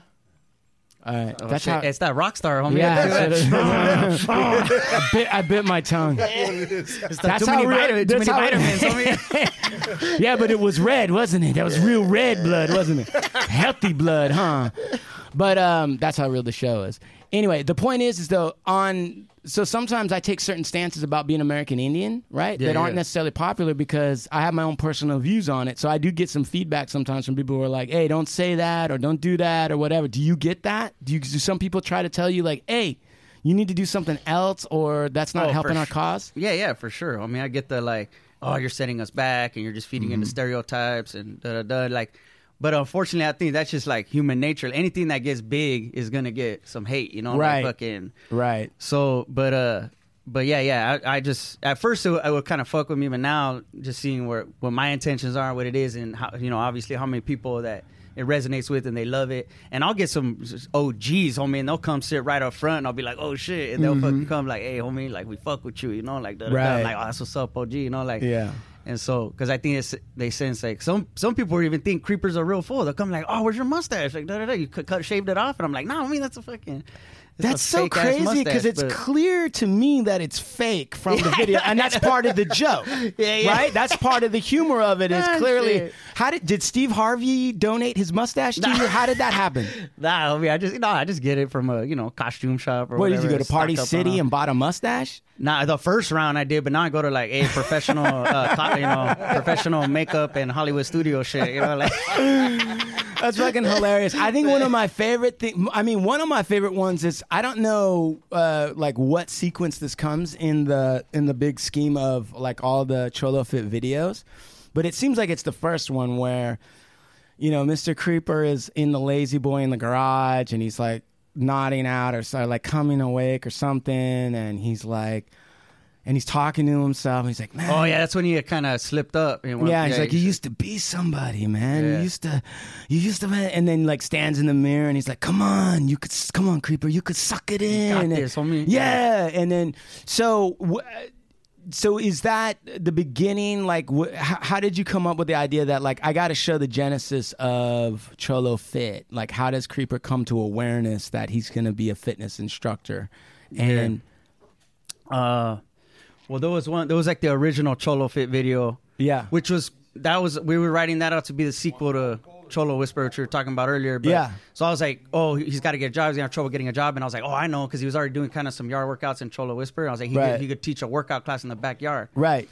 All right. Oh, That's shit. how. it's that rock star, homie. Yeah, That's that's it. what it is. I bit. I bit my tongue. (laughs) It's the That's too how many, real- too that's many how- vitamins, (laughs) homie. yeah, but it was red, wasn't it? That was real red blood, wasn't it? (laughs) Healthy blood, huh? But um, that's how real the show is. Anyway, the point is, is though on. So sometimes I take certain stances about being American Indian, right? Yeah, that aren't yeah. necessarily popular because I have my own personal views on it. So I do get some feedback sometimes from people who are like, "Hey, don't say that or don't do that or whatever." Do you get that? Do you? Do some people try to tell you like, "Hey, you need to do something else," or that's not Oh, helping our sh- cause? Yeah, yeah, for sure. I mean, I get the like, oh, you're setting us back, and you're just feeding Mm-hmm. into stereotypes and da da da. Like, but unfortunately, I think that's just like human nature. Anything that gets big is gonna get some hate, you know? Right. Like fucking. Right. So, but uh, but yeah, yeah. I, I just at first it, would- it would kind of fuck with me, but now just seeing where what my intentions are, what it is, and how you know, obviously how many people that it resonates with and they love it. And I'll get some OGs, homie, and they'll come sit right up front, and I'll be like, oh shit, and they'll Mhm. fucking come like, hey, homie, like we fuck with you, you know, like da, da, da. Right. like oh, that's what's up, OG, you know, like Yeah. And so, because I think it's they sense like some some people even think creepers are real full. They'll come like, "Oh, where's your mustache?" Like, da da da. You cut, cut shaved it off, and I'm like, "No, I mean that's a fucking." That's so crazy because it's but- clear to me that it's fake from the (laughs) video, and that's part of the joke, (laughs) Yeah, yeah. right? That's part of the humor of it. Is Ah, clearly shit. how did did Steve Harvey donate his mustache to you? How did that (laughs) happen? Nah, I mean, I just no, I just get it from a you know costume shop or Where did you go to Party City and bought a mustache? Nah, the first round I did, but now I go to like a professional, uh, you know, professional makeup and Hollywood studio shit. You know, like That's fucking hilarious. I think one of my favorite thing. I mean, one of my favorite ones is I don't know uh, like what sequence this comes in the in the big scheme of like all the Cholofit videos, but it seems like it's the first one where you know Mr. Creeper is in the lazy boy in the garage and he's like nodding out or so, like coming awake or something, and he's like. And he's talking to himself. And he's like, "Man, oh yeah, that's when he kind of slipped up. yeah, he's like, he you used to be somebody, man. Yeah. You used to, you used to, and then like stands in the mirror and he's like, come on, you could, come on, creeper, you could suck it in. got this, homie. Yeah, and then so, so is that the beginning? Like, wh- how, how did you come up with the idea that like I got to show the genesis of Cholofit? Like, how does Creeper come to awareness that he's going to be a fitness instructor? And Uh, well, there was one. There was like the original Cholofit video. Yeah. which was that was we were writing that out to be the sequel to Cholo Whisper, which we were talking about earlier. But, Yeah. So I was like, oh, he's got to get a job. He's gonna have trouble getting a job, and I was like, oh, I know, because he was already doing kind of some yard workouts in Cholo Whisper. And I was like, he, Right. could, he could teach a workout class in the backyard. right,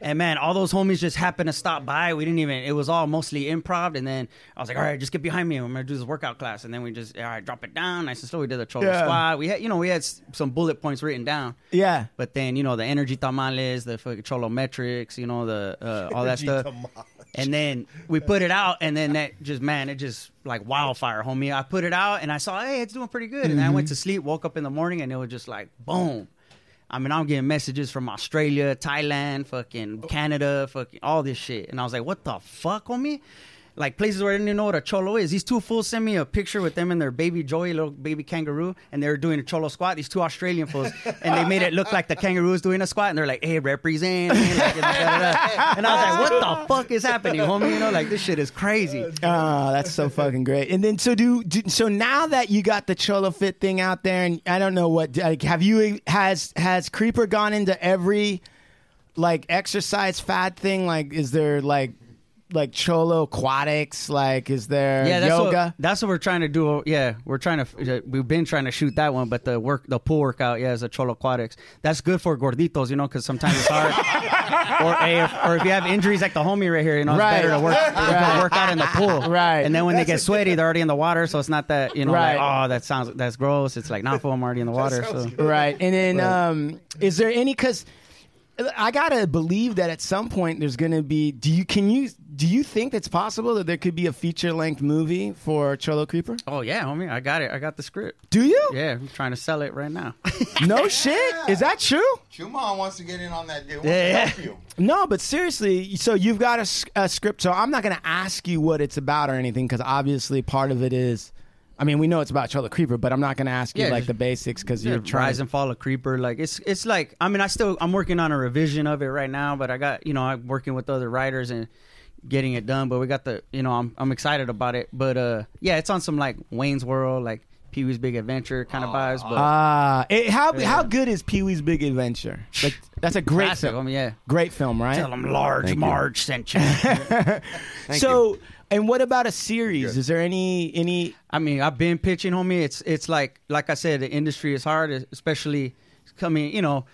And man, all those homies just happened to stop by. We didn't even. It was all mostly improv. And then I was like, all right, just get behind me. I'm gonna do this workout class. And then we just all right, drop it down. Nice and slow. We did the Cholo Yeah. squat. We had, you know, we had some bullet points written down. yeah, But then you know the energy tamales, the cholo metrics, you know the uh, (laughs) all that stuff. tamales. And then we put it out, and then that just man, it just like wildfire, homie. I put it out, and I saw, hey, it's doing pretty good. And then I went to sleep, woke up in the morning, and it was just like boom. I mean, I'm getting messages from Australia, Thailand, fucking oh. Canada, fucking all this shit, and I was like, what the fuck, homie? Like places where I didn't even know what a cholo is. These two fools sent me a picture with them and their baby Joey, little baby kangaroo, and they were doing a cholo squat. These two Australian fools, and they made it look like the kangaroo was doing a squat, and they're like, "Hey, represent!" man," like, da, da, da. (laughs) and I was like, "What the fuck is happening, homie?" You know, like this shit is crazy. Oh, that's so fucking great. And then so do, do so now that you got the Cholofit thing out there, and I don't know what like, have you has has Creeper gone into every like exercise fad thing? Like, is there like like Cholo aquatics? Like, is there Yeah, that's yoga? what that's what we're trying to do. Yeah, we're trying to. We've been trying to shoot that one, but the work, the pool workout, yeah, is a cholo aquatics. That's good for gorditos, you know, because sometimes it's hard. (laughs) or, hey, if, or if you have injuries like the homie right here, you know, it's better to work (laughs) Right. work out in the pool. Right. And then when they get sweaty, (laughs) they're already in the water, so it's not that you know, Right. like, oh, that sounds that's gross. It's like, nah, fool, I'm already in the water. So right. And then, um, is there any? Because I gotta believe that at some point there's gonna be. Do you can you do you think it's possible that there could be a feature length movie for Cholo Creeper? Oh yeah, homie, I got it. I got the script. Do you? Yeah, I'm trying to sell it right now. (laughs) No shit. Is that true? Chumon wants to get in on that deal. Wants Yeah, help you. No, but seriously, so you've got a script. So I'm not going to ask you what it's about or anything because obviously part of it is. I mean, we know it's about Cholo Creeper, but I'm not going to ask you Yeah, like just- the basics because you're trying. rise and fall of creeper like it's it's like i mean i still i'm working on a revision of it right now but i got you know i'm working with other writers and getting it done but we got the you know i'm, I'm excited about it but uh yeah it's on some like wayne's world like pee-wee's big adventure kind of vibes but Ah, it- how Yeah. how good is Pee Wee's Big Adventure? Like that's a great Classic, film. I mean, yeah. great film, right? tell them large Thank you. marge sent you (laughs) so, and what about a series? Is there any any? I mean, I've been pitching, homie. It's it's like like I said, the industry is hard, especially coming. You know,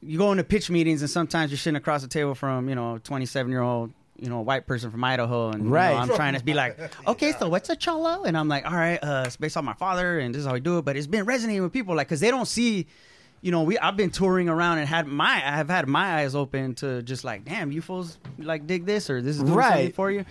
you go into pitch meetings and sometimes you're sitting across the table from you know 27 year old you know a white person from Idaho, and you know, I'm trying to be like, (laughs) okay, so what's a cholo? And I'm like, all right, uh, it's based on my father, and this is how we do it. But it's been resonating with people, like, because they don't see. you know, we I've been touring around and had my I have had my eyes open to just like, damn, you fools like dig this or this is doing Right. something for you.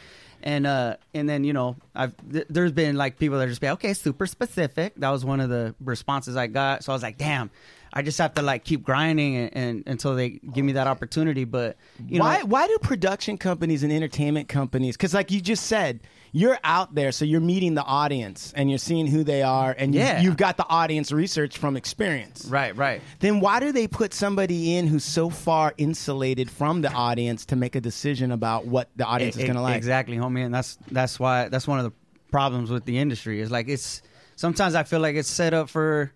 And uh and then you know I've th- there's been like people that just be okay super specific. That was one of the responses I got. So I was like, damn, I just have to like keep grinding and, and until they give me that opportunity. But you why know, why do production companies and entertainment companies because like you just said you're out there so you're meeting the audience and you're seeing who they are and you, Yeah. you've got the audience research from experience right right then why do they put somebody in who's so far insulated from the audience to make a decision about what the audience is E- going to like Exactly, homie, and that's that's why that's one of the problems with the industry is like it's sometimes I feel like it's set up for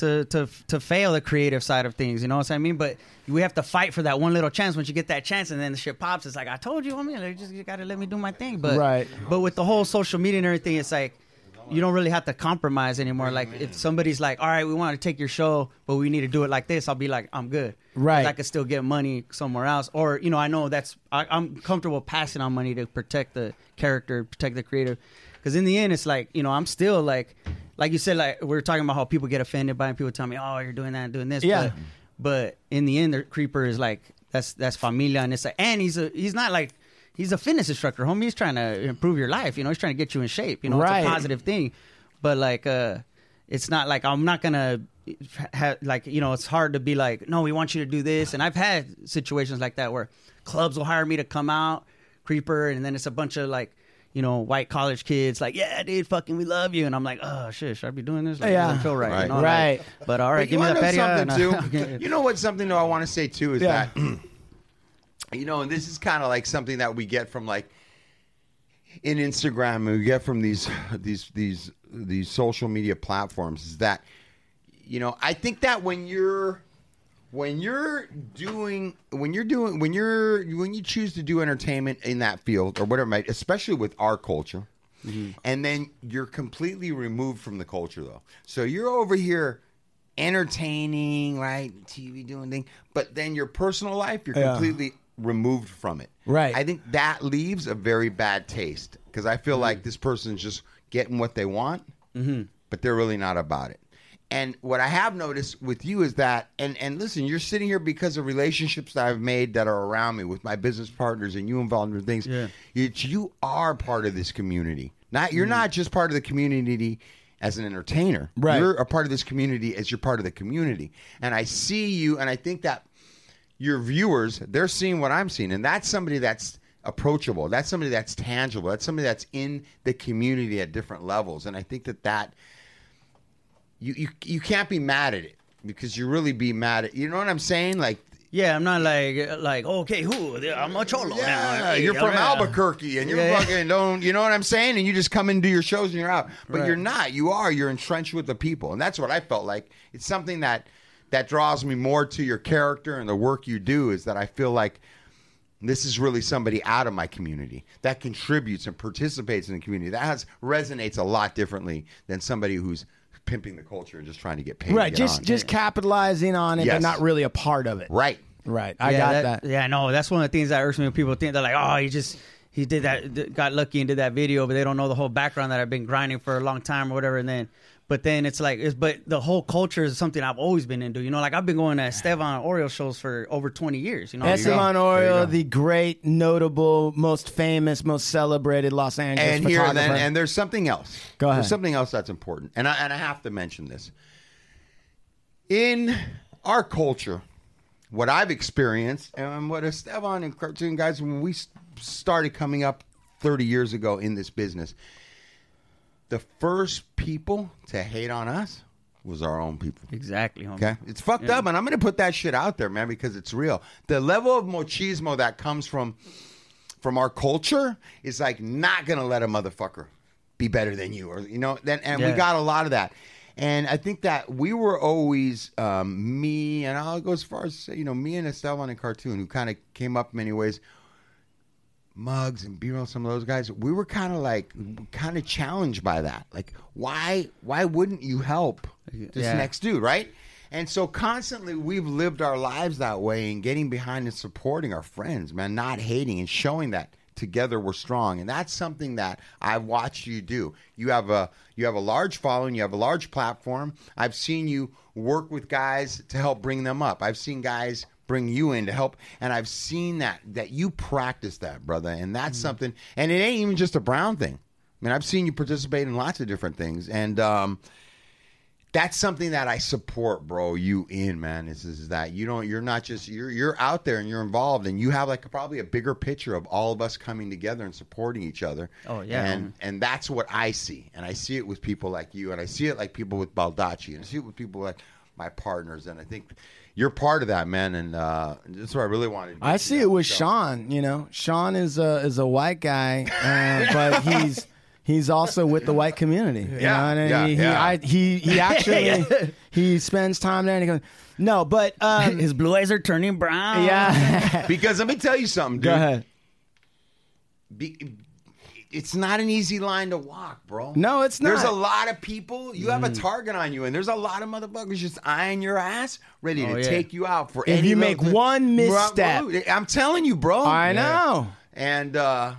to to to fail the creative side of things. You know what I mean? But we have to fight for that one little chance. Once you get that chance, and then the shit pops, it's like I told you, homie, like, just you got to let me do my thing. But Right. But with the whole social media and everything, it's like. You don't really have to compromise anymore. Like if somebody's like, "All right, we want to take your show, but we need to do it like this," I'll be like, "I'm good." Right. I could still get money somewhere else, or you know, I know that's I, I'm comfortable passing on money to protect the character, protect the creator. Because in the end, it's like you know, I'm still like, like you said, like we we're talking about how people get offended by it, and people tell me, "Oh, you're doing that, and doing this." Yeah. But, but in the end, the creeper is like that's that's familia, and it's like, and he's a he's not like he's a fitness instructor, homie. He's trying to improve your life. You know, he's trying to get you in shape. You know, Right. it's a positive thing. But like, uh, it's not like I'm not gonna have like you know it's hard to be like no we want you to do this and I've had situations like that where clubs will hire me to come out creeper and then it's a bunch of like you know white college kids like yeah dude fucking we love you and I'm like oh shit should I be doing this like, it Yeah. doesn't feel right, Right. You know, like, Right. but all right But give you me wanna that know patio something (laughs) too. you know what? Something though I want to say too is Yeah. that (clears throat) you know, and this is kind of like something that we get from like in Instagram and we get from these these these these social media platforms is that you know I think that when you're when you're doing when you're doing when you're when you choose to do entertainment in that field or whatever it might especially with our culture mm-hmm. and then you're completely removed from the culture though. So you're over here entertaining right tv doing thing but then your personal life you're Yeah. completely removed from it. Right. i think that leaves a very bad taste because i feel mm-hmm. like this person's just getting what they want mm-hmm. but they're really not about it and what I have noticed with you is that, and and listen, you're sitting here because of relationships that I've made that are around me with my business partners and you involved in things. Yeah. It's, you are part of this community. Not you're mm. not just part of the community as an entertainer. Right. You're a part of this community as you're part of the community. And I see you, and I think that your viewers they're seeing what I'm seeing, and that's somebody that's approachable. That's somebody that's tangible. That's somebody that's in the community at different levels. And I think that that you you you can't be mad at it because you really be mad at you know what I'm saying? Like yeah I'm not like like okay who? I'm a cholo now. Hey, you're from right. Albuquerque and you're Yeah, yeah. fucking don't you know what I'm saying? And you just come and do your shows and you're out. But Right. you're not. You are. You're entrenched with the people. And that's what I felt like. It's something that that draws me more to your character and the work you do is that I feel like this is really somebody out of my community that contributes and participates in the community. That has resonates a lot differently than somebody who's pimping the culture and just trying to get paid to right get just on. just capitalizing on it Yes. but not really a part of it right right i yeah, got that, that, Yeah, no, that's one of the things that irks me when people think they're like, oh, he just he did that, th- got lucky and did that video, but they don't know the whole background that I've been grinding for a long time or whatever. And then, but then it's like, it's, but the whole culture is something I've always been into. You know, like I've been going to Esteban Oreo shows for over twenty years. You know, Esteban Oreo, the great, notable, most famous, most celebrated Los Angeles and here and then and there's something else. Go ahead. There's something else that's important, and I and I have to mention this. In our culture, what I've experienced and what Esteban and cartoon guys when we started coming up 30 years ago in this business, the first people to hate on us was our own people. Exactly. Homie. Okay, it's fucked Yeah. up, and I'm going to put that shit out there, man, because it's real. The level of machismo that comes from from our culture is like not going to let a motherfucker be better than you, or you know. Then and we got a lot of that, and I think that we were always um, me, and I'll go as far as say, you know me and Esteban and Cartoon, who kind of came up in many ways. Muggs and B-roll, some of those guys, we were kind of like, kind of challenged by that. Like, why, why wouldn't you help this Yeah. next dude, right? And so constantly we've lived our lives that way and getting behind and supporting our friends, man, not hating and showing that together we're strong, and that's something that I've watched you do. You have a you have a large following, you have a large platform. I've seen you work with guys to help bring them up. I've seen guys bring you in to help and I've seen that that you practice that, brother, and that's something and it ain't even just a brown thing. I mean, I've seen you participate in lots of different things and um that's something that I support, bro. You in man is is that you don't you're not just you're you're out there and you're involved and you have like probably a bigger picture of all of us coming together and supporting each other. Oh, yeah, and and that's what I see, and I see it with people like you, and I see it like people with Baldacci, and I see it with people like my partners, and I think you're part of that, man. And uh, that's what I really wanted. to I see you it with stuff. Sean. You know, Sean is a is a white guy, uh, (laughs) but he's he's also with the white community. You Yeah, know? and yeah, he, yeah. He, I, he he (laughs) actually he spends time there, and he goes, no, but um, (laughs) His blue eyes are turning brown. yeah. because let me tell you something, dude. Go ahead. Be, it's not an easy line to walk, bro. No, it's not. There's a lot of people. You have a target on you, and there's a lot of motherfuckers just eyeing your ass, ready Oh, to yeah. take you out for If any you make one misstep. I'm telling you, bro. I know. And uh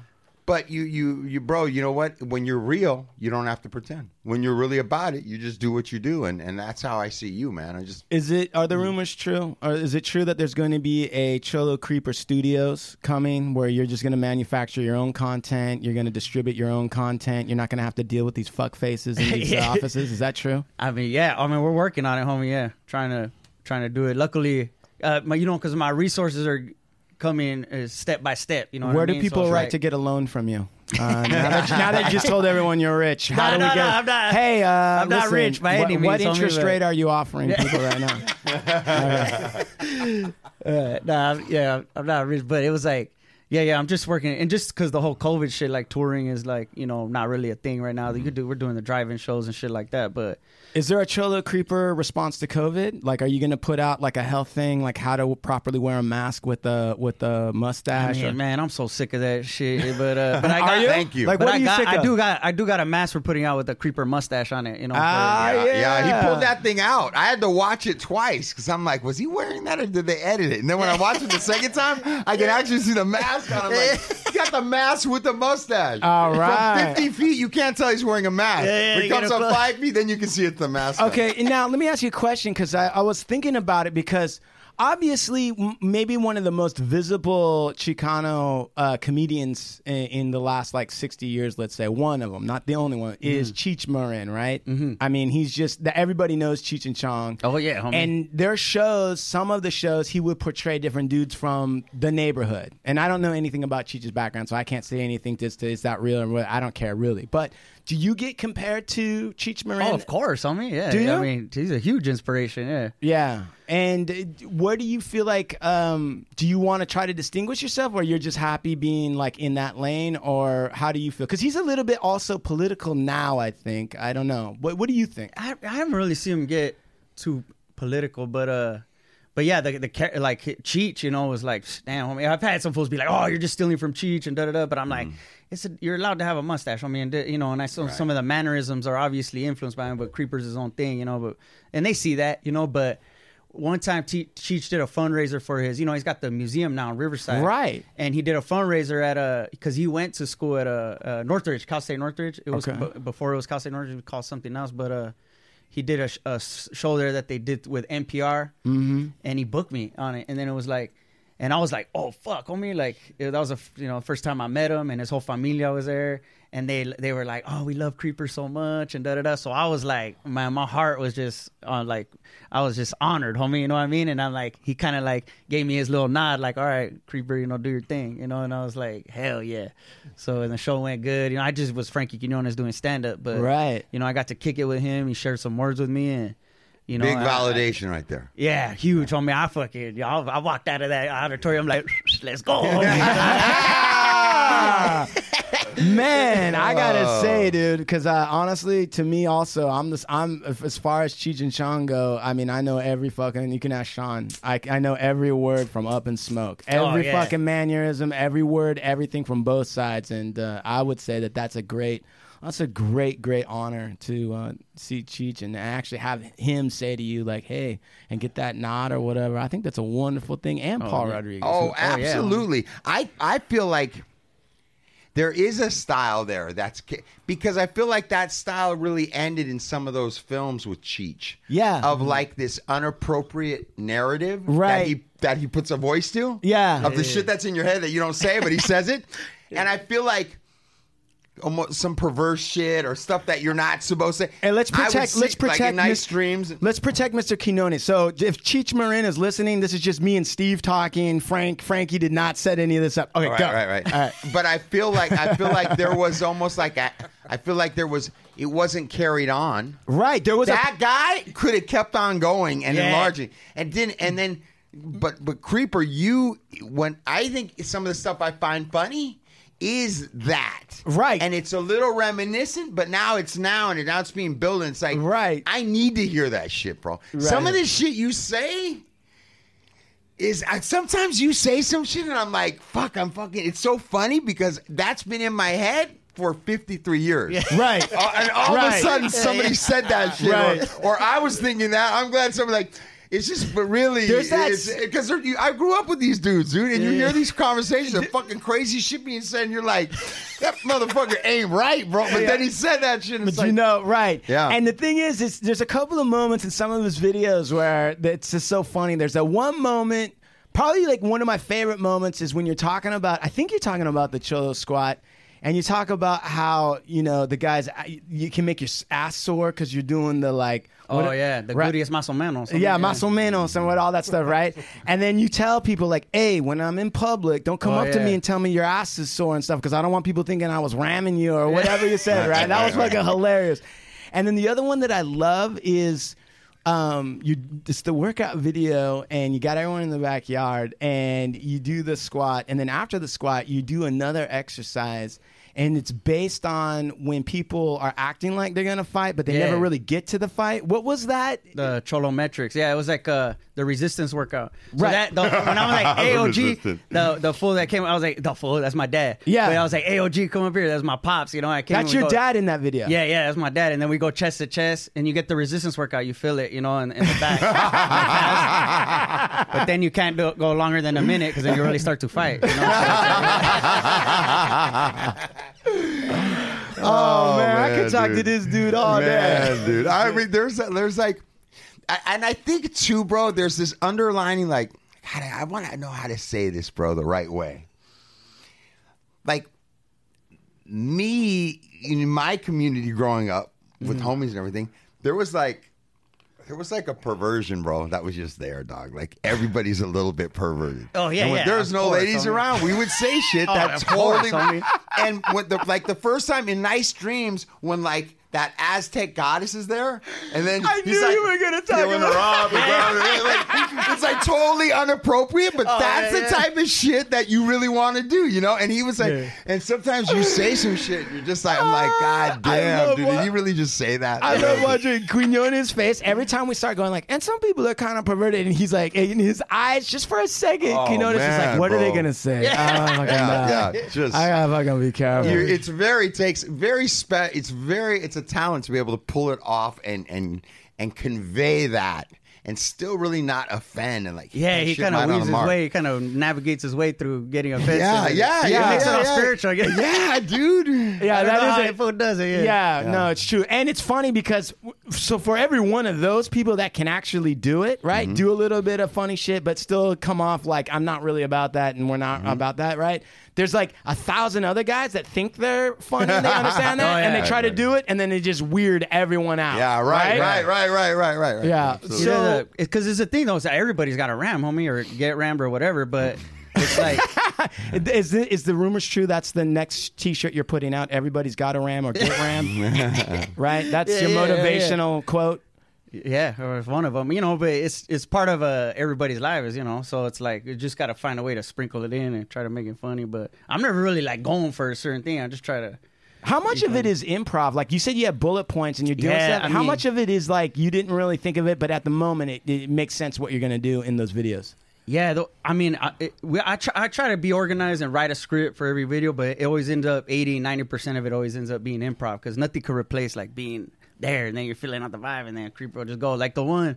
but you you you bro, you know what? When you're real, you don't have to pretend. When you're really about it, you just do what you do and and that's how I see you, man. I just Is it are the rumors true? Or is it true that there's going to be a Cholo Creeper Studios coming where you're just going to manufacture your own content, you're going to distribute your own content, you're not going to have to deal with these fuck faces in these (laughs) Yeah. offices? Is that true? I mean, yeah. I mean, we're working on it, homie. Yeah, trying to trying to do it. Luckily, uh, my, you know, because my resources are coming uh, step by step. You know, what Where I do mean? People it's write like- to get a loan from you? Uh, (laughs) now, that, now that you just told everyone you're rich, how No, do we no, get? no, I'm not- hey, uh, I'm not listen, rich by what, any means, homie, interest but- rate are you offering people right now? (laughs) Uh, nah, yeah, I'm not rich, but it was like, yeah, yeah, I'm just working, and just because the whole COVID shit, like touring is like, you know, not really a thing right now. You could do, we're doing the drive-in shows and shit like that, but Is there a Cholo Creeper response to COVID? Like, are you going to put out like a health thing, like how to properly wear a mask with a with a I mustache? mean, or- man, I'm so sick of that shit. But uh, but I (laughs) Are got you? Thank you. Like, But what I are you got, sick I of? do got, I do got a mask for putting out with a creeper mustache on it. You know, for- Ah, yeah, yeah. yeah, he pulled that thing out. I had to watch it twice because I'm like, was he wearing that or did they edit it? And then when I watched it the second time, I can actually see the mask on. I'm like, (laughs) he got the mask with the mustache. All right. From 50 feet, you can't tell he's wearing a mask. Yeah, yeah, when it comes up a five feet, then you can see it's the mask. Okay, and now let me ask you a question because I, I was thinking about it because obviously m- maybe one of the most visible Chicano uh, comedians in, in the last like 60 years, let's say, one of them, not the only one, is Cheech Marin, right? Mm-hmm. I mean, he's just, that everybody knows Cheech and Chong. Oh, yeah, homie. And their shows, some of the shows, he would portray different dudes from the neighborhood. And I don't know anything about Cheech's background, so I can't say anything to, to is that real or what. I don't care really. But do you get compared to Cheech Marin? Oh, of course, homie. Yeah. Do you? I mean, he's a huge inspiration. Yeah. Yeah. And uh, where do you feel like um do you want to try to distinguish yourself or you're just happy being like in that lane or how do you feel? Cuz he's a little bit also political now, I think. I don't know. What what do you think? I, I haven't really seen him get too political, but uh, but yeah, the the like Cheech, you know, was like, damn, homie. I've had some fools be like, oh, you're just stealing from Cheech and da da da, but I'm like, it's a, you're allowed to have a mustache. I mean, you know, and I saw some of the mannerisms are obviously influenced by him, but Creeper's his own thing, you know, but and they see that, you know, but. One time, Te- Cheech did a fundraiser for his. You know, he's got the museum now in Riverside, Right. And he did a fundraiser at a because he went to school at a, uh Northridge, Cal State Northridge. It was Okay. b- before it was Cal State Northridge, it was called something else, but uh, he did a, sh- a show there that they did with NPR, Mm-hmm. and he booked me on it. And then it was like, and I was like, oh fuck, homie, like it- that was a f- you know first time I met him, and his whole familia was there, and they they were like, oh, we love Creeper so much, and da da da. So I was like, man, my heart was just on like I was just honored, homie, you know what I mean? And I'm like, he kind of like gave me his little nod, like, all right, Creeper, you know, do your thing, you know. And I was like, hell yeah. So and the show went good. You know, I just was Frankie Quinones doing stand up, but Right. you know, I got to kick it with him. He shared some words with me, and you know, Big I- validation right there. yeah, huge, homie. I fucking, y'all, I walked out of that auditorium like, (laughs) let's go. (laughs) (laughs) homie. Man, I gotta Oh. say, dude, because uh, honestly, to me also, I'm this. I'm as far as Cheech and Sean go. I mean, I know every fucking. You can ask Sean. I, I know every word from Up in Smoke, Oh, every yeah. fucking mannerism, every word, everything from both sides, and uh, I would say that that's a great. That's a great, great honor to uh, see Cheech and actually have him say to you like, "Hey," and get that nod or whatever. I think that's a wonderful thing. And Paul. Rodriguez. Oh, who- yeah. absolutely. I I feel like there is a style there that's because I feel like that style really ended in some of those films with Cheech. Yeah. of mm-hmm. like this unappropriate narrative that Right. he that he puts a voice to. Yeah. of the shit that's in your head that you don't say, but he says it, (laughs) and I feel like. Almost some perverse shit or stuff that you're not supposed to. And let's protect. let's protect like nice dreams. Let's protect Mr. Quinones. So if Cheech Marin is listening, this is just me and Steve talking. Frank, Frankie did not set any of this up. Okay, right, go. right, right. All right. But I feel like I feel like there was (laughs) almost like a, I feel like there was it wasn't carried on. Right, there was a- that guy could have kept on going and Yeah. enlarging and didn't and then but but creeper you when I think some of the stuff I find funny is that right and it's a little reminiscent but now it's now and now it's being built and it's like right I need to hear that shit bro some of Right. this shit you say is I, sometimes you say some shit and I'm like, fuck, I'm fucking. It's so funny because that's been in my head for 53 years. Right. (laughs) Uh, and all of a sudden somebody said that shit. Right. Or, or I was thinking that. I'm glad somebody like. It's just, but really, There's that- because I grew up with these dudes, dude, and you hear these conversations of (laughs) fucking crazy shit being said, and you're like, that motherfucker ain't right, bro. But Yeah. then he said that shit, and But it's you like, know, right? Yeah. And the thing is, is there's a couple of moments in some of his videos where it's just so funny. There's that one moment, probably like one of my favorite moments, is when you're talking about. I think you're talking about the Cholo Squat. And you talk about how you know the guys you can make your ass sore because you're doing the like Oh what- yeah, the right- gluteus más o menos. yeah, más o menos and what all that stuff, right? (laughs) And then you tell people like, "Hey, when I'm in public, don't come Oh, up to me and tell me your ass is sore and stuff because I don't want people thinking I was ramming you or (laughs) whatever you said, right? That was fucking hilarious. And then the other one that I love is um you it's the workout video and you got everyone in the backyard and you do the squat and then after the squat you do another exercise and it's based on when people are acting like they're gonna fight but they Yeah. never really get to the fight what was that The cholometrics. Yeah, it was like uh, the resistance workout. So Right. that the, when I was like (laughs) AOG, resistance. the the fool that came, I was like the fool. That's my dad. Yeah. But I was like AOG, come up here. That's my pops. You know, I came. that's your go- dad in that video Yeah, yeah, that's my dad. And then we go chest to chest, and you get the resistance workout. You feel it, you know, in, in the back. (laughs) but then you can't do, go longer than a minute because then you really start to fight. You know? (laughs) (laughs) Oh, man, I could talk to this dude all Man, day. dude. I mean, there's there's like, I- and I think too, bro. There's this underlining like, God, I want to know how to say this, bro, the right way. Like me in my community growing up with Mm-hmm. homies and everything, there was like. There was like a perversion, bro. That was just there, dog. Like everybody's a little bit perverted. Oh, yeah, And when yeah, There's no course, ladies homie. around. We would say shit (laughs) Oh, course, totally. homie. (laughs) And the like the first time in nice dreams when like that Aztec goddess is there, and then I he's knew like you were gonna talk feeling about- her up and blah, blah, blah. like, it's like totally inappropriate, but Oh, that's yeah, the yeah. type of shit that you really want to do, you know. And he was like, Yeah. and sometimes you say some shit, you're just like, I'm like, ah, God damn, dude, what- did you really just say that? I love watching Quinones' face every time we start going like, and some people are kind of perverted, and he's like, in his eyes, just for a second, Oh, Quinones is like, what are they gonna say? I don't Yeah, know. yeah, just- I gotta fucking be careful. It's very takes very spe- it's very it's a talent to be able to pull it off and and and convey that and still really not offend and like Yeah, he kind of on weaves his mark. way, kind of navigates his way through getting offensive. Yeah, yeah, He yeah, makes yeah, it all yeah. spiritual. I. (laughs) Yeah, dude. Yeah, I don't know that how is the fool does it. Yeah. Yeah, Yeah. no, it's true. And it's funny because so for every one of those people that can actually do it, right? Mm-hmm. Do a little bit of funny shit, but still come off like I'm not really about that and we're not Mm-hmm. about that, right? There's like a thousand other guys that think they're funny and they (laughs) understand that, Oh, yeah. and they try to do it, and then they just weird everyone out. Yeah, right, right, right, right, right, right. right. Yeah. Absolutely. So- because it's a thing though. It's like everybody's got a ram, homie, or get rammed or whatever. But it's like (laughs) Is the, is the rumors true? That's the next T-shirt you're putting out. Everybody's got a ram or get ram, (laughs) right? That's Yeah, your yeah, yeah, yeah. motivational quote. Yeah, or it's one of them, you know. But it's it's part of uh, everybody's lives, you know. So it's like you just got to find a way to sprinkle it in and try to make it funny. But I'm never really like going for a certain thing. I just try to. How much of it is improv? Like you said, you have bullet points and you're doing Yeah, stuff. I How mean- much of it is like you didn't really think of it, but at the moment it, it makes sense what you're gonna do in those videos? Yeah, though, I mean, I, it, we, I try I try to be organized and write a script for every video, but it always ends up 80, 90 percent of it always ends up being improv because nothing could replace like being there and then you're feeling out the vibe and then creeper will just go like the one.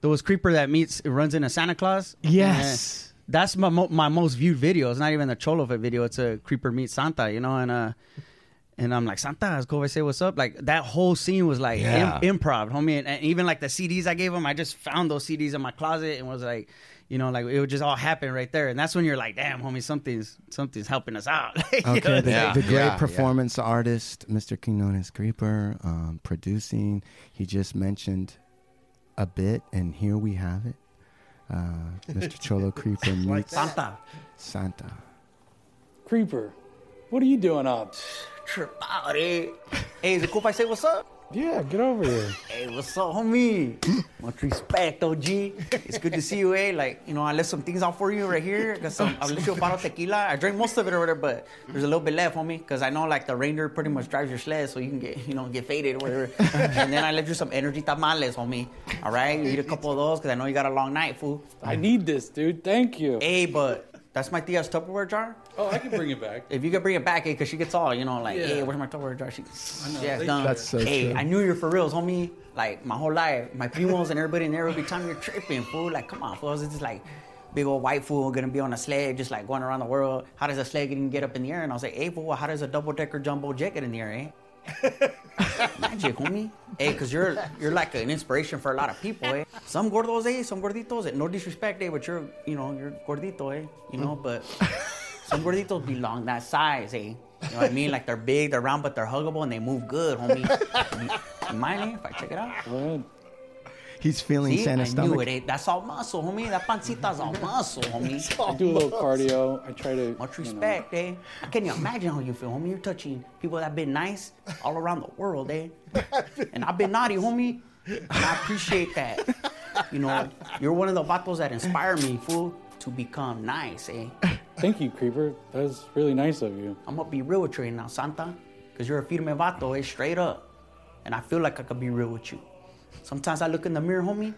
There was creeper that meets runs into Santa Claus. Yes. that's my mo- my most viewed video. It's not even the Cholofit video. It's a Creeper meet Santa, you know, and uh, and I'm like Santa, let's go over and say what's up. Like that whole scene was like Yeah. im- improv, homie, and, and even like the CDs I gave him, I just found those CDs in my closet and was like. You know, like it would just all happen right there, and that's when you're like, "Damn, homie, something's something's helping us out." (laughs) Okay, the, like- the great performance artist, Mr. Quinones Creeper, um, producing. He just mentioned a bit, and here we have it. Uh, Mr. (laughs) Cholo Creeper meets Santa. Santa. Creeper, what are you doing up? Trip out, eh? Hey, is it cool if I say what's up? Yeah, get over here. Hey, what's up, homie? (laughs) Much respect, OG. It's good to see you, eh? Like, you know, I left some things out for you right here. Got some, I left you a bottle of tequila. I drank most of it or whatever, but there's a little bit left, homie. Because I know, like, the reindeer pretty much drives your sled, so you can get, you know, get faded or whatever. (laughs) and then I left you some energy tamales, homie. All right? You eat a couple of those, because I know you got a long night, fool. I need this, dude. Thank you. Hey, but that's my tia's Tupperware jar. Oh, I can bring it back. If you could bring it back, eh, because she gets all, you know, like, Yeah. hey, where's my Tupperware jar? She, know. yeah, Thank done. That's so hey, true. I knew you're for reals, homie. Like, my whole life, my primos and everybody in there every time you're tripping, fool. Like, come on, fool. It's just like, big old white fool gonna be on a sled, just like going around the world. How does a sled even get up in the air? And I was like, hey, fool, how does a double decker jumbo jet get in the air, eh? Magic, homie. Hey, cause you're you're like an inspiration for a lot of people, eh? Some gordos, eh? Some gorditos, eh? No disrespect, eh? But you're, you know, you're gordito, eh? You know, but some gorditos belong that size, eh? You know what I mean? Like they're big, they're round, but they're huggable and they move good, homie. Mind, eh? If I check it out? He's feeling See, Santa's I stomach. knew it. Eh? That's all muscle, homie. That pancita's all muscle, homie. (laughs) I do a little cardio. I try to. Much respect, eh? I can't even imagine how you feel, homie. You're touching people that have been nice all around the world, eh? (laughs) And I've been naughty, homie. And I appreciate that. You know, you're one of the vatos that inspire me, fool, to become nice, eh? Thank you, Creeper. That was really nice of you. I'm gonna be real with you right now, Santa. Cause you're a firme vato, eh? Straight up. And I feel like I could be real with you. Sometimes I look in the mirror, homie,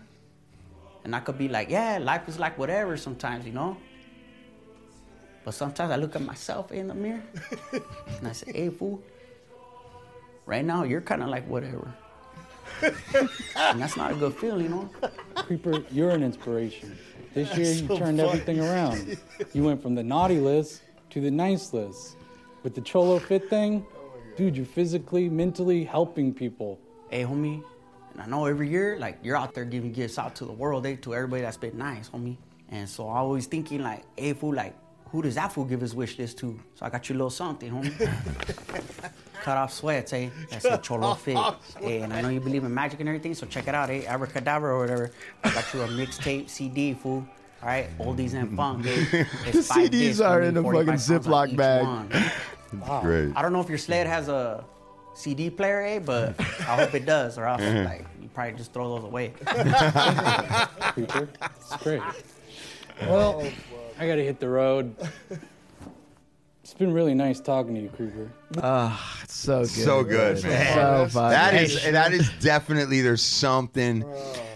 and I could be like, yeah, life is like whatever sometimes, you know? But sometimes I look at myself in the mirror and I say, hey, fool, right now you're kind of like whatever. and that's not a good feeling, you know? Creeper, you're an inspiration. This year you so turned funny. everything around. You went from the naughty list to the nice list. With the Cholofit thing, dude, you're physically, mentally helping people. Hey, homie, and I know every year, like, you're out there giving gifts out to the world, eh, to everybody that's been nice, homie. And so I always thinking, like, hey, fool, like, who does that fool give his wish list to? So I got you a little something, homie. (laughs) Cut off sweats, eh? That's a cholo fit. Hey, and I know you believe in magic and everything, so check it out, eh? Abracadabra or whatever. I got you a mixtape CD, fool. All right, oldies and funk. Eh? (laughs) The CDs discs, are in a fucking Ziploc bag. one. Wow. great. I don't know if your sled has a CD player, eh? But (laughs) I hope it does, or else like you probably just throw those away. Creeper, (laughs) it's great. Well, I gotta hit the road. It's been really nice talking to you, Creeper. Ah, it's so good. So good, man. So funny. That is that is definitely there's something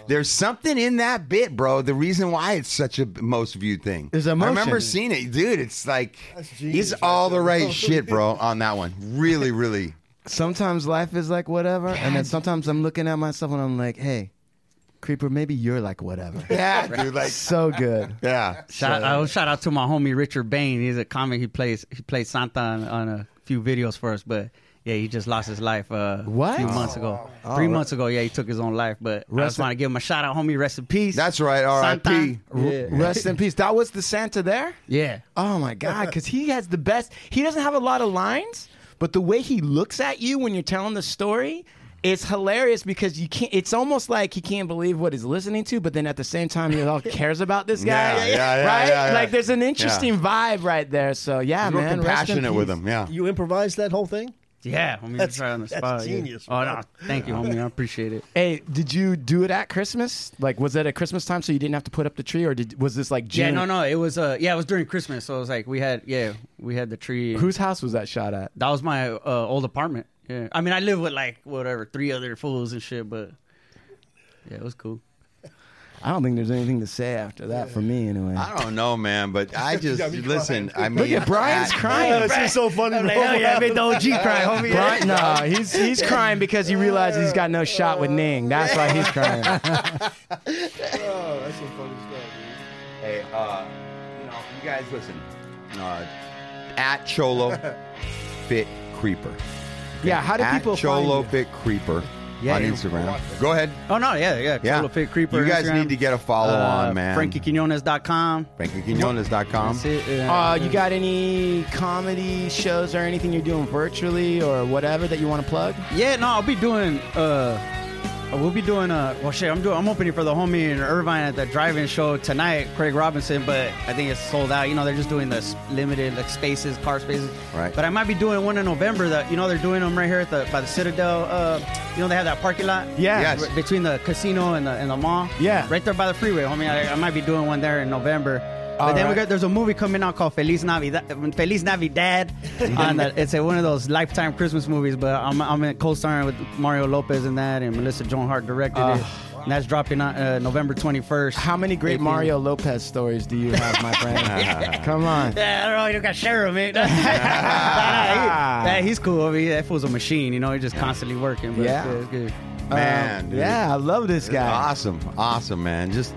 there's something in that bit, bro. The reason why it's such a most viewed thing. There's I remember seeing it, dude. It's like genius he's all the right right (laughs) shit, bro, on that one. Really, really. Sometimes life is like whatever, and then sometimes I'm looking at myself and I'm like, hey, Creeper, maybe you're like whatever. (laughs) Yeah, dude. Like so good. Yeah. Shout, I will shout out to my homie Richard Bain. He's a comic. He plays he plays Santa on, on a few videos for us, but yeah, he just lost his life uh, What? a few months ago. Oh, Three right. months ago, yeah, he took his own life. But I Rest just in- want to give him a shout out, homie. Rest in peace. That's right. R.I.P. R- Rest in peace. That was the Santa there? Yeah. Oh my God, because he has the best. He doesn't have a lot of lines, but the way he looks at you when you're telling the story. It's hilarious because you can't. It's almost like he can't believe what he's listening to, but then at the same time he all (laughs) cares about this guy, Yeah, yeah, yeah, right? yeah, yeah. Like there's an interesting vibe right there. So yeah, He's real man, rest in compassionate with him. Yeah. You improvised that whole thing? Yeah, homie. That's- That's right on the that's spot. yeah. genius, Oh no, thank you, homie. I appreciate it. Hey, did you do it at Christmas? Like, was it at Christmas time so you didn't have to put up the tree, or did was this like June? Yeah, no, no. It was uh, yeah, it was during Christmas, so it was like we had yeah, we had the tree. Whose house was that shot at? That was my uh, old apartment. Yeah, I mean, I live with like whatever three other fools and shit, but yeah, it was cool. I don't think there's anything to say after that for me, anyway. I don't know, man, but I (laughs) just got me listen. I mean, Look at Brian's I- crying. Yeah, this is so funny, I'm like, bro. hell yeah, I made the OG (laughs) cry, homie. Brian, no, he's he's crying because he realizes he's got no shot with Ning. That's why he's crying. (laughs) oh, that's some funny stuff. Hey, uh, you know, you guys listen. Uh, at Cholo Fit Creeper. Yeah, how do at people Cholo find Fit Creeper Yeah, on yeah. Instagram? Go ahead. Oh no, yeah, yeah. Yeah. Cholofit Creeper. You guys Instagram. need to get a follow Uh, on, man. FrankieQuinones.com. FrankieQuinones.com. That's it. yeah. Uh, you got any comedy shows or anything you're doing virtually or whatever that you want to plug? Yeah, no, I'll be doing. uh We'll be doing. a well, shit, I'm doing. I'm opening for the homie in Irvine at the drive-in show tonight, Craig Robinson. But I think it's sold out. You know, they're just doing the limited like spaces, car spaces. Right. But I might be doing one in November. That you know they're doing them right here at the by the Citadel. Uh, you know they have that parking lot. Yeah. Yes. Between the casino and the and the mall. Yeah. Right there by the freeway, homie. I, I might be doing one there in November. But All then we got there's a movie coming out called Feliz Navidad. Feliz Navidad. (laughs) on the, it's a, one of those lifetime Christmas movies. But I'm I'm in co-starring with Mario Lopez in that, and Melissa Joan Hart directed it. And that's dropping on uh, November 21st. How many great 18. Mario Lopez stories do you have, my friend? (laughs) Come on. Yeah, I don't know. You got to share him, man. Nah, (laughs) nah, he- nah, he's cool. I mean, that fool's a machine. You know, he's just constantly working. But Yeah. it's good, it's good. Man, Um, yeah, I love this guy. Awesome, awesome, man. Just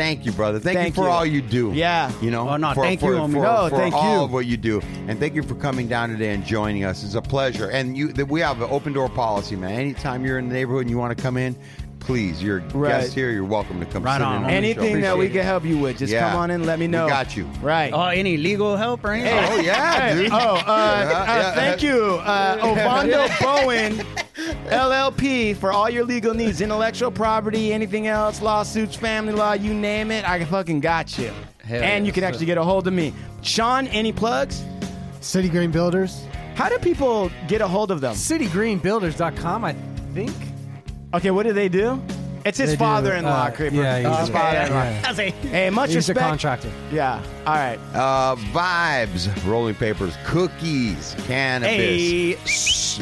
thank you, brother. Thank, Thank you for you. all you do. Yeah. you know. Oh, no, for, thank for, you, homie. For, No, for thank all you. of what you do, and thank you for coming down today and joining us. It's a pleasure. And you, that we have an open door policy, man. Anytime you're in the neighborhood and you want to come in, please, you're a Right. guest here. You're welcome to come. Right sit on, in homie. on the Anything show. that we Appreciate can help you with, just Yeah. come on in. And let me We know. got you. Right. Oh, any legal help or anything? it. Oh yeah, dude. Oh, uh, Yeah, uh, yeah. thank you, uh, (laughs) Ovando Bowen, LLP, for all your legal needs, intellectual property, anything else, lawsuits, family law, you name it. I fucking got you. Hell and yeah. you can actually get a hold of me. Sean, any plugs? City Green Builders. How do people get a hold of them? CityGreenBuilders.com, I think. Okay, what do they do? It's his father-in-law, uh, Creeper. yeah, he's his a- father-in-law. yeah, I Hey, much He's a respect. contractor. Yeah. All right. Uh, vibes, rolling papers, cookies, cannabis. Hey.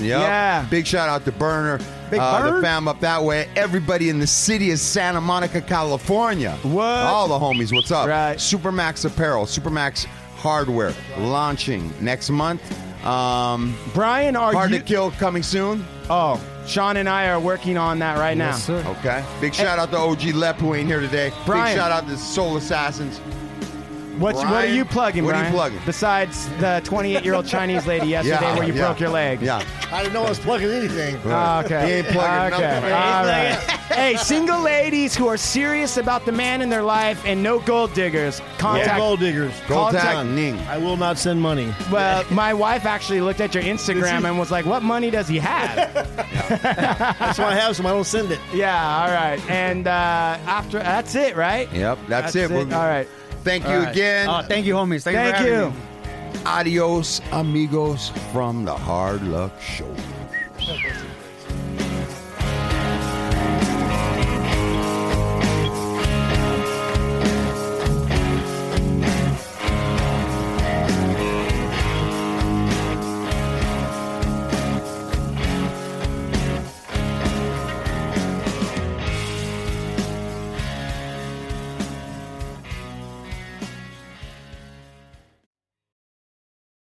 Yep. Yeah. Big shout out to Burner. Big uh, Burn? The fam up that way. Everybody in the city of Santa Monica, California. What? All the homies, what's up? Right. Supermax Apparel, Supermax Hardware, launching next month. Um, Brian, are Hard you? to Kill coming soon. Oh, Sean and I are working on that right now. Sir. Okay. Big shout out to OG Lep who ain't here today. Brian. Big shout out to Soul Assassins. What's, what are you plugging, what are you plugging? Besides the 28 year old Chinese lady (laughs) yesterday where you yeah. broke your leg. Yeah. I didn't know I was plugging anything. Oh, okay. He ain't plugging okay. nothing. All right. (laughs) hey, single ladies who are serious about the man in their life and no gold diggers, contact. No gold diggers. Gold Contact- Ning. I will not send money. Well, my wife actually looked at your Instagram and was like, "What money does he have?" (laughs) That's why I have some. I don't send it. yeah, all right. And uh, after that's it, right? Yep, that's, That's it. it. All right. Thank you All right. again. Oh, thank you, homies. Thank, Thank for you. Adios, amigos, from the Hard Luck Show.